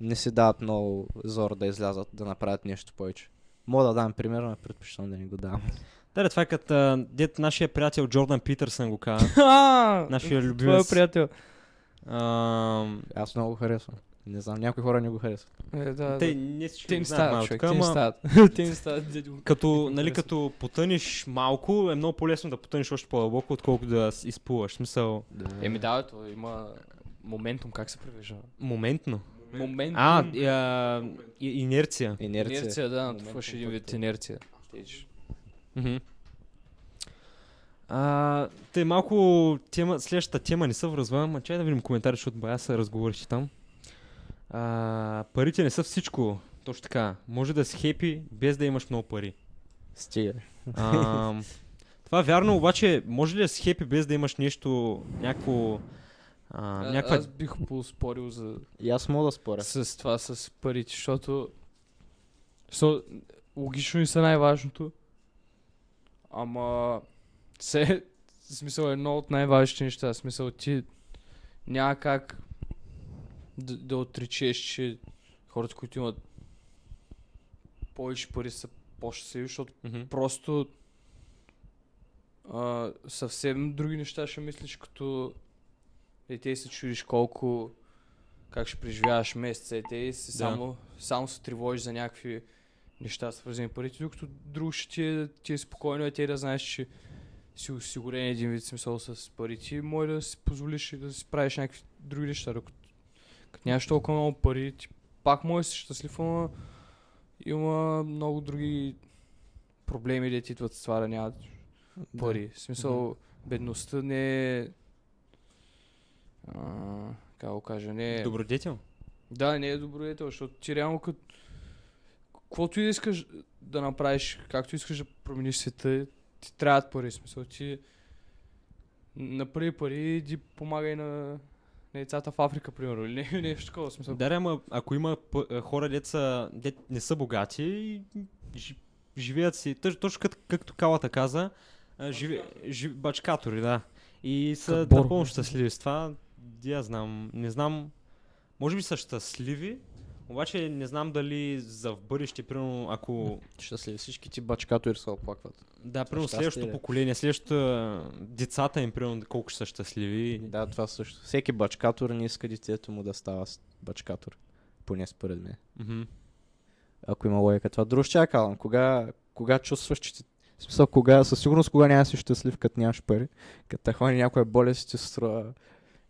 не си дават много зор да излязат, да направят нещо повече. Мога да дам пример, но предпочитам да не го давам. Да, това е като а, дет нашия приятел Джордан Питърсън го каза. Нашия Твоя любимец. приятел. А, Аз много го харесвам. Не знам, някои хора не го харесват. Е, да, те да. не всички Те знаят стават, малко човек. така, Те не ама стават. Те не стават. дядо. като, нали, като потънеш малко, е много по-лесно да потънеш още по-дълбоко, отколкото да изплуваш. Смисъл, Еми да, то има моментум, как се превежда? моментно. Моментум. А, и, а, и, инерция. Инерция. инерция, да, ще един вид инерция. А, те малко тема, следващата тема не се връзва, ама чай да видим коментари, защото бая се разговориш там. А, парите не са всичко. Точно така. Може да си хепи без да имаш много пари. Стига. А, това е вярно, обаче може ли да си хепи без да имаш нещо, някакво... А, някаква... Аз бих поспорил за, И аз мога да споря. с това, с парите, защото so, логично и са най-важното, ама се, смисъл е едно от най-важните неща, смисъл ти няма как да, да отречеш, че хората, които имат повече пари са по-щастливи, защото Мгм. просто а, съвсем други неща ще мислиш, като дете и се чудиш колко как ще преживяваш месеца и те и си Да. само, само се тревожиш за някакви неща свързани парите, докато друго ще ти е, ти е спокойно и те да знаеш, че си осигурен един вид смисъл с парите може да си позволиш и да си правиш някакви други неща, докато като нямаш толкова много пари, ти пак може да си щастлив, ама има много други проблеми, да ти идват с това да нямат пари. В смисъл, бедността не е... Как го кажа, не е... Добродетел? Да, не е добродетел, защото ти реално като... Каквото и да искаш да направиш, както искаш да промениш света, ти трябват пари. В Смисъл, ти направи пари и помагай на, на децата в Африка, примерно. Или не, нещо такова. Смисъл, Да, ама ако има хора, деца, дет не са богати живеят си, тъж, точно като, както Калата каза, живе, жи, бачкатори, да. И са напълно щастливи с това. Я знам, не знам, може би са щастливи, Обаче не знам дали за в бъдеще, примерно, ако... Щастливи всички ти бачкатори се оплакват. Да, примерно следващото поколение, следващото децата им, примерно, колко ще са щастливи. Да, това също. Всеки бачкатор не иска детето му да става бачкатор. Поне според мен. Мгм. Ако има логика това. Друго ще я казвам. Кога, кога чувстваш, че ти... В смисъл, кога, със сигурност кога няма си щастлив, като нямаш пари. Като хвани някоя болест ти струва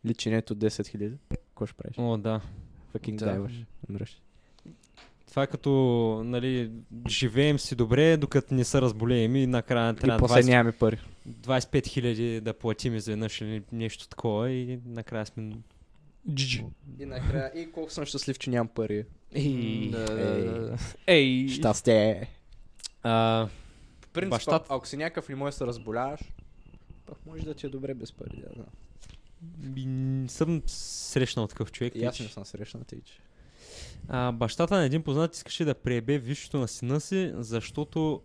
личенето 10 000. Какво ще правиш? О, да. Fucking Да. дайваш. Умреш. Това е като, нали, живеем си добре, докато не се разболеем и накрая И трябва после 20, нямаме пари. 25 хиляди да платим изведнъж или нещо такова и накрая сме... И накрая, и колко съм щастлив, че нямам пари. Ей, да, да, Ей. да, да. Ей, Щастие. А, По принцип, Бащата- ако си някакъв и може да се разболяваш, пък може да ти е добре без пари. Да, не съм срещнал такъв човек. И аз не съм срещнал че. А, бащата на един познат искаше да преебе висшето на сина си, защото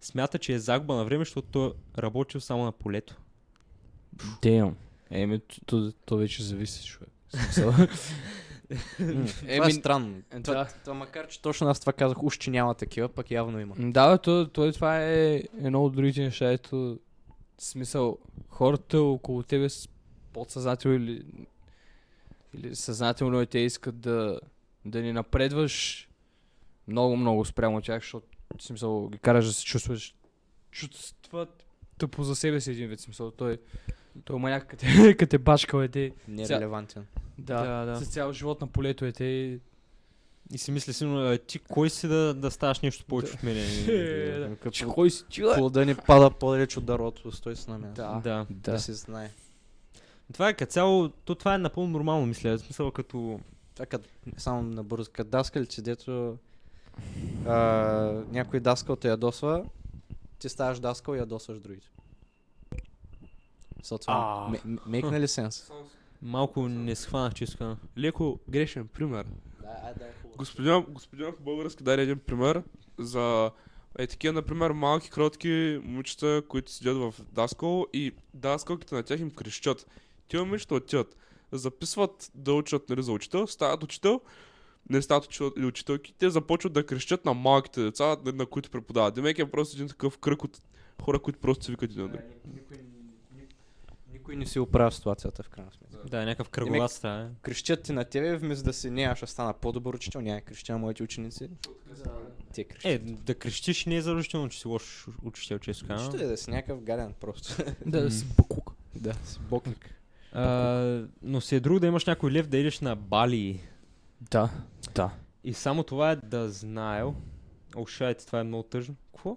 смята, че е загуба на време, защото той е работил само на полето. Damn. Еми, то, то, то вече зависи, човек. Това Еми, е странно. да. Това, това, макар, че точно аз това казах, уж, че няма такива, пък явно има. Да, то, то, това е едно от другите неща, ето смисъл, хората около тебе подсъзнателно или, или съзнателно и те искат да, да ни напредваш много, много спрямо тях, защото в смисъл ги караш да се чувстваш чувстват тъпо за себе си един вид, смисъл, той той маняк като е- като е башкал е те, Нерелевантен. да, Да, да. с цял живот на полето е те, И си мисли сигурно, «Е, ти кой си да, да ставаш нещо повече от мене? Е, да. Кой си, плода ни пада по-далеч от дървото, стой с на място. Да. да. Да. Да. се знае. Това е като цяло, то това е напълно нормално, мисля. В смисъл като... Това като, само набързо, като даскалите, дето а, някой даскал те ядосва, ти ставаш даскал и ядосваш другите. Съответно, А. ме- ме- мейкна ли сенс? Малко не схванах, че иска. Леко грешен пример. Да, да, е. Господин, господин по български даде един пример за е такива, например, малки, кротки момичета, които седят в даскал и даскалките на тях им крещят. Тия момичета отиват, записват да учат нали, за учител, стават учител, не стават учител или учителки, те започват да крещят на малките деца, на, на които преподават. Демек е просто един такъв кръг от хора, които просто се викат един друг. Никой, никой не си оправя ситуацията в крайна сметка. Да, някакъв кръговат става. Крещят ти на тебе, вместо да си не, аз ще стана по-добър учител, няма крещя на моите ученици. Те крещят. Е, да крещиш не е задължително, че си лош учител, често Ще казвам. е да си някакъв гаден просто. да си бакук. да, си бокник. А, но си е друго да имаш някой лев да идеш на Бали. Да, да. И само това е да знаел. О, това е много тъжно. Какво?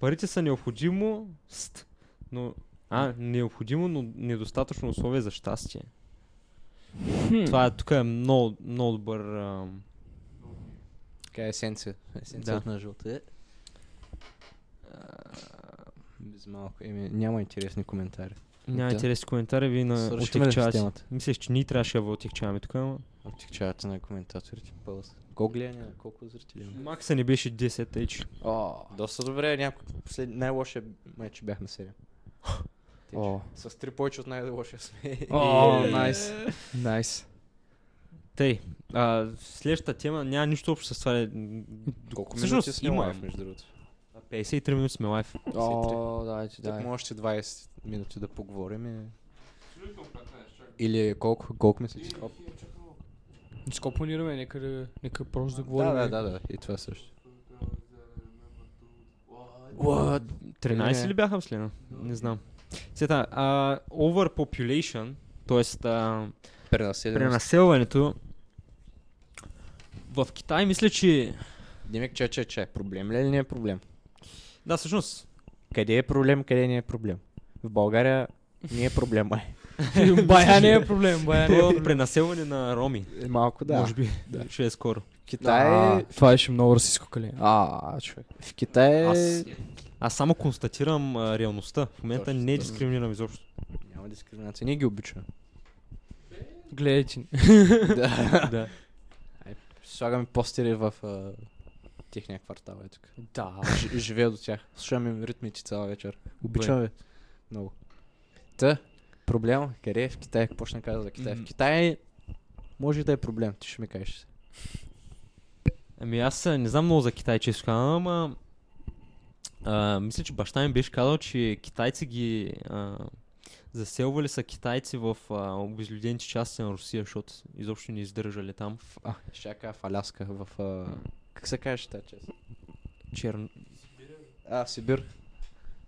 Парите са необходимо, но... А, необходимо, но недостатъчно условие за щастие. Това е, тук е много, много добър... ам, Така е есенция. Есенцията на жълта е. Без малко. Еми, няма интересни коментари. Няма Да. интересни коментари, вие на темата? Мислех, че ние трябваше да отекчаваме тук, ама... Отикчавате на коментаторите. Пълз. Колко гледания, колко зрители има? Макса не беше 10, тъй че... Доста добре, някой послед... най-лошия меч бяхме 7. О. С три повече от най-лошия сме. О, найс. Найс. Тъй, а, следващата тема няма нищо общо с това. Колко минути лайв, между другото? 53 минути сме лайф. О, дайте, Тук дай. може още 20 минути да поговорим. И... Или колко? Колко мислите? Не си планираме, нека, да- нека просто да говорим. Да, да, да, да. И това също. What? 13 Не. ли бяха последно? Не знам. Сета, а, overpopulation, т.е. Пренаселеност. пренаселването в Китай мисля, че... Димек, че, че, че. Проблем ли е или не е проблем? Да, всъщност, Къде е проблем, къде не е проблем? В България не е проблем, май. Бая не е проблем, бая не е проблем. пренаселване на роми, Е, Малко да. може би, ще е скоро. Китай, А, това беше много расистско кале. А, човек. в Китай Аз, аз само констатирам а, реалността. В момента Точно, не е дискриминирам изобщо. няма дискриминация. Ние ги обичаме. Гледайте да. да. Слагаме постери в а, техния квартал. Е тук. Да. Ж, живея до тях. Слушаме им ритмите цяла вечер. Обичаме ви. Много. Та, проблем, къде е в Китай? Какво ще кажа за Китай? М. В Китай може да е проблем, ти ще ми кажеш. Ами аз не знам много за Китай, често казвам, ама а, мисля, че баща ми беше казал, че китайци ги а, заселвали са китайци в а, обезлюдените части на Русия, защото изобщо не издържали там. А, ще кажа в Аляска, в... А... Как се казваше тази част? Черн... А, Сибир.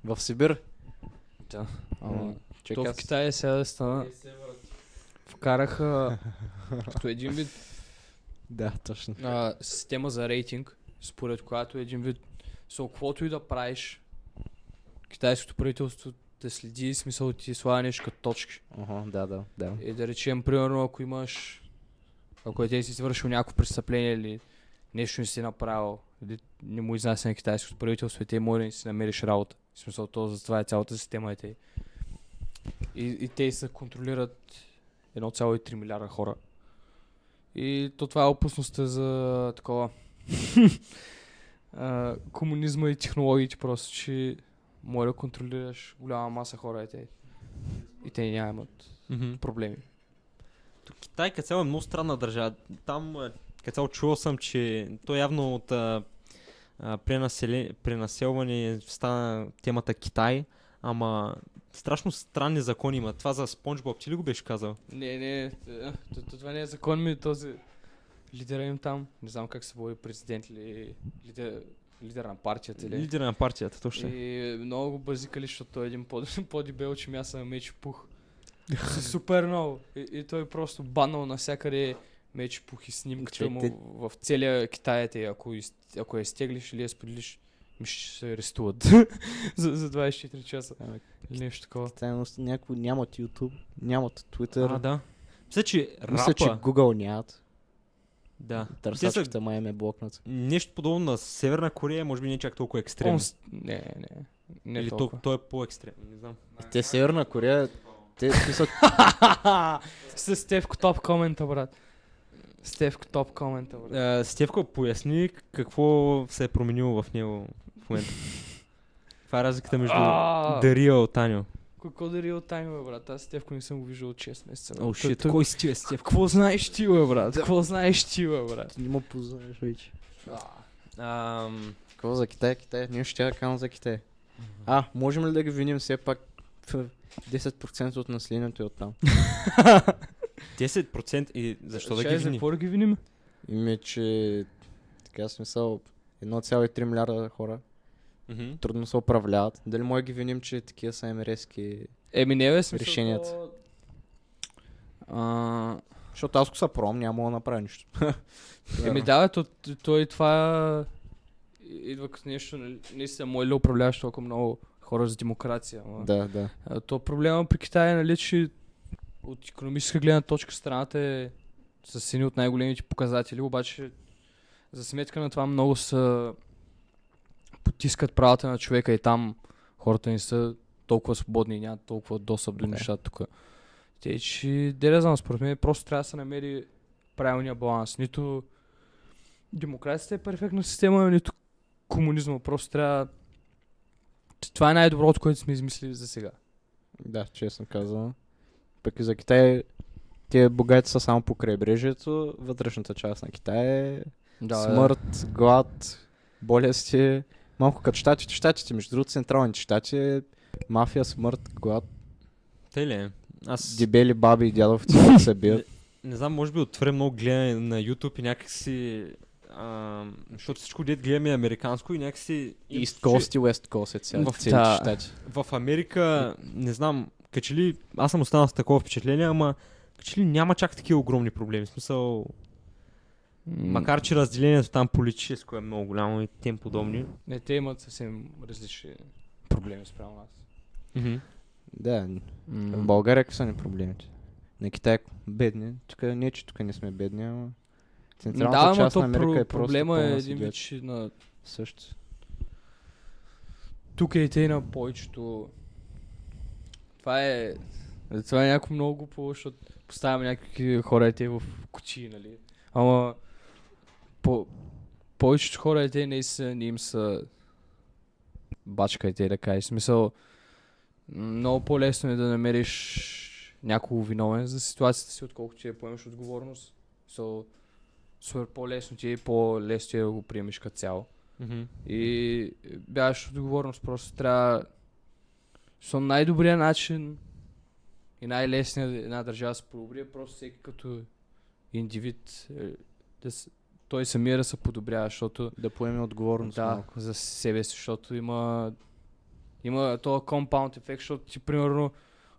В Сибир. Да. Ама, То в Китай сега стана. Вкараха като един вид Да, точно. а, система за рейтинг, според която един вид со каквото и да правиш, китайското правителство те следи, смисъл ти слага нещо като точки. Ага, да, да, да. И да речем, примерно, ако имаш, ако е ти си свършил някакво престъпление или нещо не си направил, или не му изнася на китайското правителство, и те може да не си намериш работа. В смисъл, то за това е цялата система и те. И, и те се контролират 1,3 милиарда хора. И то това е опасността за такова а, комунизма и технологиите просто, че може да контролираш голяма маса хора и те. И те нямат проблеми. Китай като цяло е много странна държава. Там а, като чувал съм, че то явно от а, а, пренасели... пренаселване стана темата Китай, ама страшно странни закони има. Това за Спонж Боб, ти ли го беше казал? Не, не, е, това не е закон ми, този лидера им там, не знам как се води президент или лидер, лидер на партията или. Лидера на партията, точно. И много го базикали, защото той е един по- по-дебел, че мяса на меч пух. Супер много. И, и той просто банал навсякъде меч пух и снимката му те- в целия Китай. е те, Ако, из, ако я стеглиш или я споделиш, ми ще се арестуват за, за 24 часа. Ами, Или нещо такова. Китай някои нямат YouTube, нямат Twitter. А, да. Мисля, че Мисля, че рапа... Google нямат. Да. Те са Търсачката май ме блокнат. нещо подобно на Северна Корея, може би не чак толкова екстремно. Он Не, не. Не Или то, толкова. той е по-екстремно, не знам. Те Северна Корея, те писат С Стевко топ комента, брат. Стевко топ комента, брат. А, Стевко, поясни какво се е променило в него в момента. Това е разликата между А, Дария и Таню. Какво да от тайм, бе, брат? Аз Стевко не съм го виждал от 6 месеца. О, шит, той- кой си ти е Стевко? Какво знаеш ти, бе, брат? Какво знаеш ти, бе, брат? не му познаеш вече. Какво за Китай? Китай? Ние ще я кажем за Китай. А, можем ли да ги виним все пак в 10% от населението е оттам? 10% и защо да ги за вини? какво да ги виним? Име, че така смисъл 1,3 милиарда хора Мгм. трудно се управляват. Дали може да ги виним, че такива са им резки? Еми, не, бе, смисъл. Решенията. то- А, Защото аз ако са пром, няма да направя нищо. Еми да, то, то, то и това идва като нещо, нали, наистина му е ли управляваш толкова много хора за демокрация. Ама. Да, да. А, То проблема при Китай е, нали, че от економическа гледна точка страната е с едни от най-големите показатели, обаче за сметка на това много са потискат правата на човека и там хората не са толкова свободни и нямат толкова достъп до Да. нещата тук. Те, че, де да знам, според мен просто трябва да се намери правилния баланс. Нито демокрацията е перфектна система, нито комунизма. Просто трябва... Това е най-доброто, което сме измислили за сега. Да, честно казано. Пък и за Китай, те богати са само по крайбрежието, вътрешната част на Китай е Да, смърт, глад, болести. Малко като щатите, щатите, между другото, централните щати е мафия, смърт, глад, Тъй ли е? Аз дебели баби и дядовци се бият. не знам, може би от твърде много гледане на YouTube и някакси... А, защото всичко дет гледаме е американско и някакси... East Coast и West Coast е цял, В- да. щати. в Америка, не знам, като че ли, аз съм останал с такова впечатление, ама като че ли няма чак такива огромни проблеми. В смисъл, макар че разделението там политическо е много голямо и тем подобни. Не, те имат съвсем различни проблеми спрямо нас. Да, в България какви са ни проблемите? На Китай бедни. Тук не, че тук не сме бедни, ама централната да, част на Америка про- е просто проблема е един вид, че на... Също. Тук е и те на повечето... Това е... Това е някакво много глупо, защото поставяме някакви хора те в кучи, нали? Ама... По... Повечето хора те не, са, не им са бачка те да кажеш. Смисъл, много по-лесно е да намериш някого виновен за ситуацията си, отколкото ти да поемеш отговорност. So, супер по-лесно ти е и по-лесно ти е да го приемеш като цяло. Мгм. И бягаш отговорност, просто трябва... Со най-добрият начин и най-лесният една държава да се подобри е просто всеки като индивид е, да с... той самия да се подобрява, защото Да поеме отговорност да, малко. за себе си, защото има има този компаунд ефект, защото ти примерно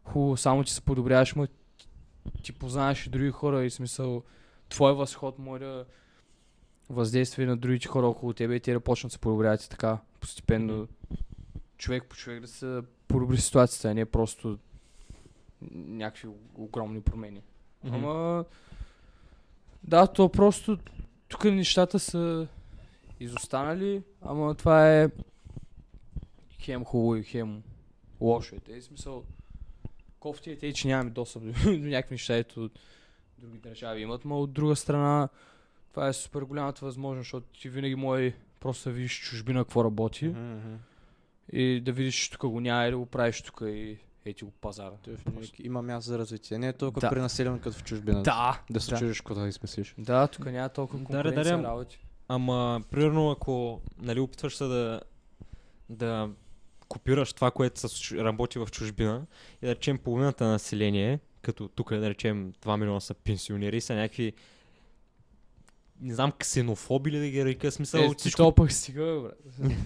хубаво само че се подобряваш, ма ти познаваш и други хора и смисъл твой възход може да и на другите хора около тебе и те да почнат да се подобряват и така постепенно човек по човек да се подобри ситуацията, а не просто някакви огромни промени. Мгм. Ама да, то просто тук нещата са изостанали, ама това е хем хубаво и хем лошо е. Те, в смисъл, кофти е те, че нямаме достъп до, до някакви неща, ето други държави имат, но от друга страна това е супер голямата възможност, защото ти винаги може просто да видиш чужбина какво работи мгм. И да видиш, че тук го няма и да го правиш тук и ети го пазара. Винаги Има място за развитие. Не е толкова Да. пренаселено като в чужбина. Да, Да се да. чудиш какво да измислиш. Да, тук няма толкова Да, конкуренция да, да. работи. Ама, примерно, ако нали, опитваш се да, да копираш това, което се работи в чужбина и да речем половината население, като тук да речем 2 милиона са пенсионери, са някакви не знам, ксенофоби ли да ги река, смисъл, Е, всичко всичко... пък стига, брат.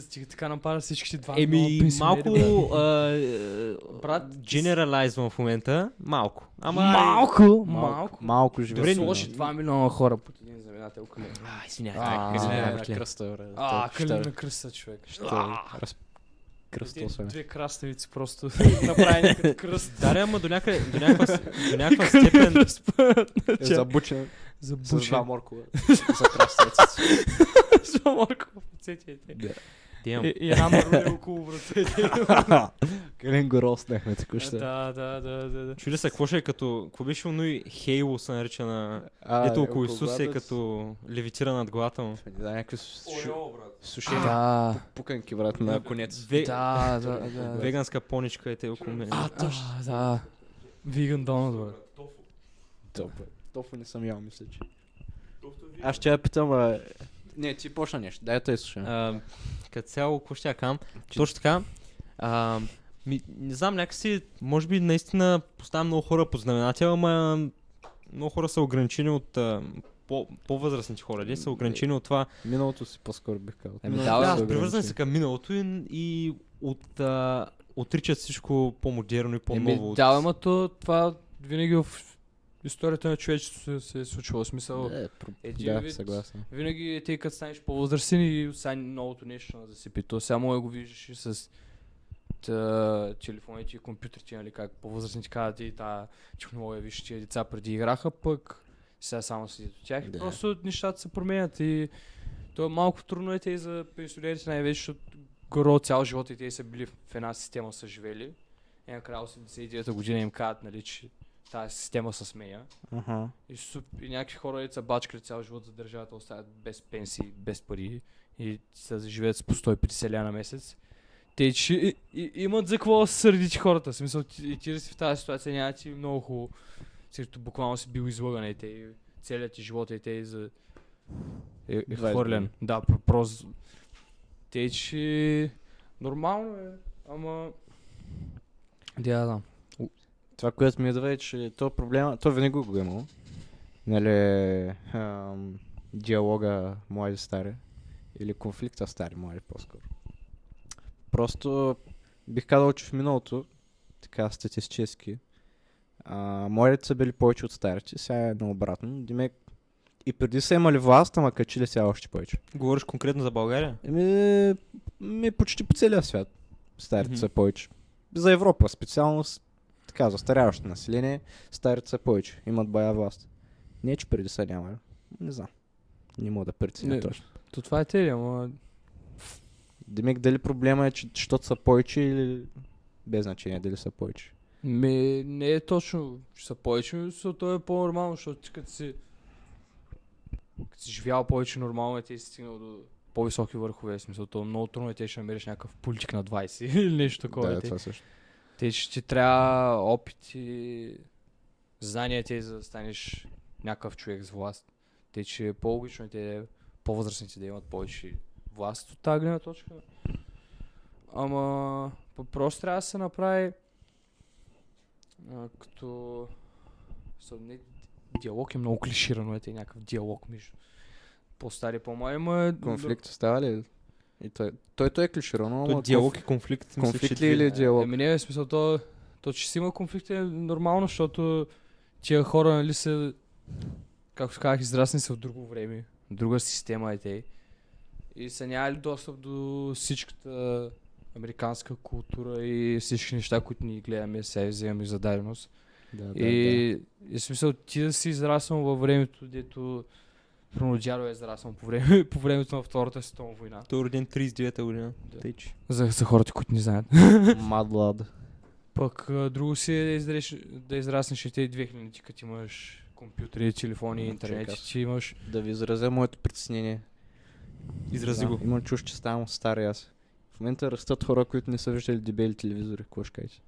Стига така напада всичките два Еми, малко брат. а, е, Брат, генералайзвам в момента. Малко. Ама... малко, малко. Малко живе. Добре, сложи 2 милиона хора под един знаменател. А, извинявай. А, така, извинявай, а, братле. кръста, бре. А, ще- на кръста, човек. кръстосване. Две краставици просто направени като кръст. Да, ама до някъде, до някаква, с- до някаква степен... Е забучен За с два моркова. За краставиците. За морко в ръцете. Damn. И и една мърля около вратите. Калин го роснахме току-що. Да, да, да, да. да. Чуди се, какво ще е като... Какво беше оно и Хейло се нарича на... А, Ето около Исус е като левитира над главата му. с- Да, някакви сушени Да, пуканки, брат, на конец. Да, да, да. Веганска поничка е те около мен. А, точно. Да. Виган Доналд, брат. Тофу. Тофу. Тофу не съм ял, мисля, че. Аз ще я питам, а... Не, ти почна нещо. Дай те слушам. Като цяло, какво ще я кам? Точно така. А, ми, не знам, някакси, може би наистина поставям много хора под знаменател, ама много хора са ограничени от по, по-възрастните хора, де са ограничени от това. Миналото си по-скоро бих казал. Еми, да, да, привързани ограничени. са към миналото и, и от, а, отричат всичко по-модерно и по-ново. Еми, да, ама то това винаги в историята на човечеството се е случвало. Смисъл, Е, про- Един да, вид- съгласен. винаги ти като станеш по-възрастен и сега новото нещо на засипи. То само го виждаш и с та, телефоните и компютрите, нали, как по-възрастните казват и тази технология, виж, тия деца преди играха, пък сега само седят от тях. Да. Просто нещата се променят и то е малко трудно е те и за пенсионерите най-вече, защото горе цял живот и те са били в една система са живели. И накрая 89-та година им казват, нали, че тази система се сменя. Аха. И, суп, и някакви хора деца бачкали цял живот за държавата, остават без пенсии, без пари и се живеят с по 150 ля на месец. Те, че и, и, имат за какво да се сърдите хората. В смисъл, ти, и ти си в тази ситуация няма ти много хубаво. Сирто буквално си бил излъган и те, и целият ти живот и те и за... Е, е 20 хвърлен. Да, про- просто... Те, че... Нормално е, ама... Да, да. Това, което ми идва е, че то проблема, то винаги го е имало. Нали, ам, диалога млади стари. Или конфликта стари млади по-скоро. Просто бих казал, че в миналото, така статистически, а, младите са били повече от старите, сега е наобратно. Демек, и преди са имали власт, ама качили сега още повече. Говориш конкретно за България? Еми, ми почти по целия свят. Старите Мгм. са повече. За Европа специално, така, застаряващо население, старите са повече. Имат бая власт. Не, че преди са няма. Не знам. Не мога да преценя точно. То това е те, ама... Демек, дали проблема е, че, защото са повече или без значение дали са повече. Ми, не е точно, че са повече, но то е по-нормално, защото ти като си, като си живял повече нормално, е ти си стигнал до по-високи върхове. Смисъл, то много трудно е те ще намериш някакъв политик на 20 или нещо такова. да, те, това също. Те ще ти трябва опит и знания ти за да станеш някакъв човек с власт. Те, че е по-логично те по-възрастните да имат повече власт от тази гледна точка. Ама просто трябва да се направи а, като не, диалог е много клиширано, е те някакъв диалог между по-стари по-млади, ма... Конфликт става ли? И той, той, той е клиширано, То ама диалог и конфликт. конфликт ли или диалог? Еми не, в смисъл, то, то че си има конфликт е нормално, защото тия хора, нали, са, както казах, израснали са в друго време, друга система е те. И са нямали достъп до всичката американска култура и всички неща, които ни гледаме, сега и вземаме за даденост. Да, да, и, и в смисъл, ти да си израснал във времето, дето Примерно дядо е израснал по, време, по времето на Втората световна война. Той е роден 39-та година. Да. Тъй, че. За, за хората, които не знаят. Mad Lad. Пък а, друго си е да, изреш, да израснеш и те 2000 като имаш компютри, телефони, М, интернет, чакай. и ти имаш... Да ви изразя моето притеснение. Изрази да, го. Имам чуш, че ставам стар аз. В момента растат хора, които не са виждали дебели телевизори. Какво ще кажете?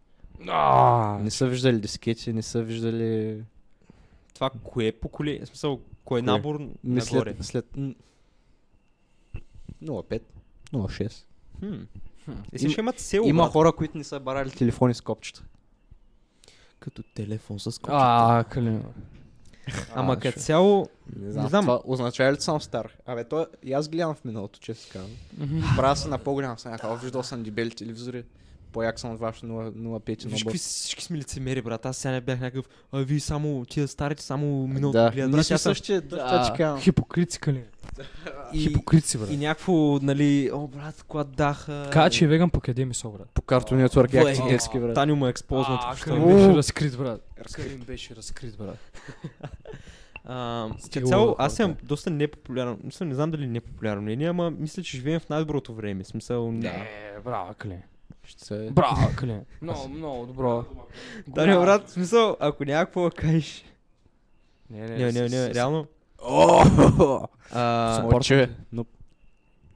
А, Не са виждали дискети, не са виждали... Това кое поколение? В смисъл, кое е набор Мисля, нагоре? след... м, 05, 06. Хм. Хм. Ще имат село, Има брат. хора, които не са барали телефони с копчета. Като телефон с копчета. а, калин. Ама А, като цяло, Не знам, знам. това означава ли, че съм стар? Абе, то и аз гледам в миналото, често казвам. Правя се на по-голям съм, някакъв, виждал съм дебели телевизори, по-як съм от вашето 0,5 виж какви всички сме лицемери, брат. Аз сега не бях някакъв, а вие само, тия старите само миналото Да, гледат. ние Брат, сме аз съм- същия, да, това ти казвам. Хипокрит си, калин. И, Хипокрит си, брат. и някакво, нали, о, брат, когато даха... Кажа, че е веган, пък яде месо, брат. По Cartoon Network, Бой. някакви детски, брат. Таню му е експознат. А, беше разкрит, брат. Калин беше разкрит, брат. Като цяло, аз съм доста непопулярен. Мисля, не знам дали е непопулярно мнение, ама мисля, че живеем в най-доброто време. Смисъл, Да. Не, браво, Калин. Ще се... Браво, Калин. Много, много добро. Таню, брат, в смисъл, ако някакво да кажеш... Не, Не, не, не, реално. О! А, Моче. Но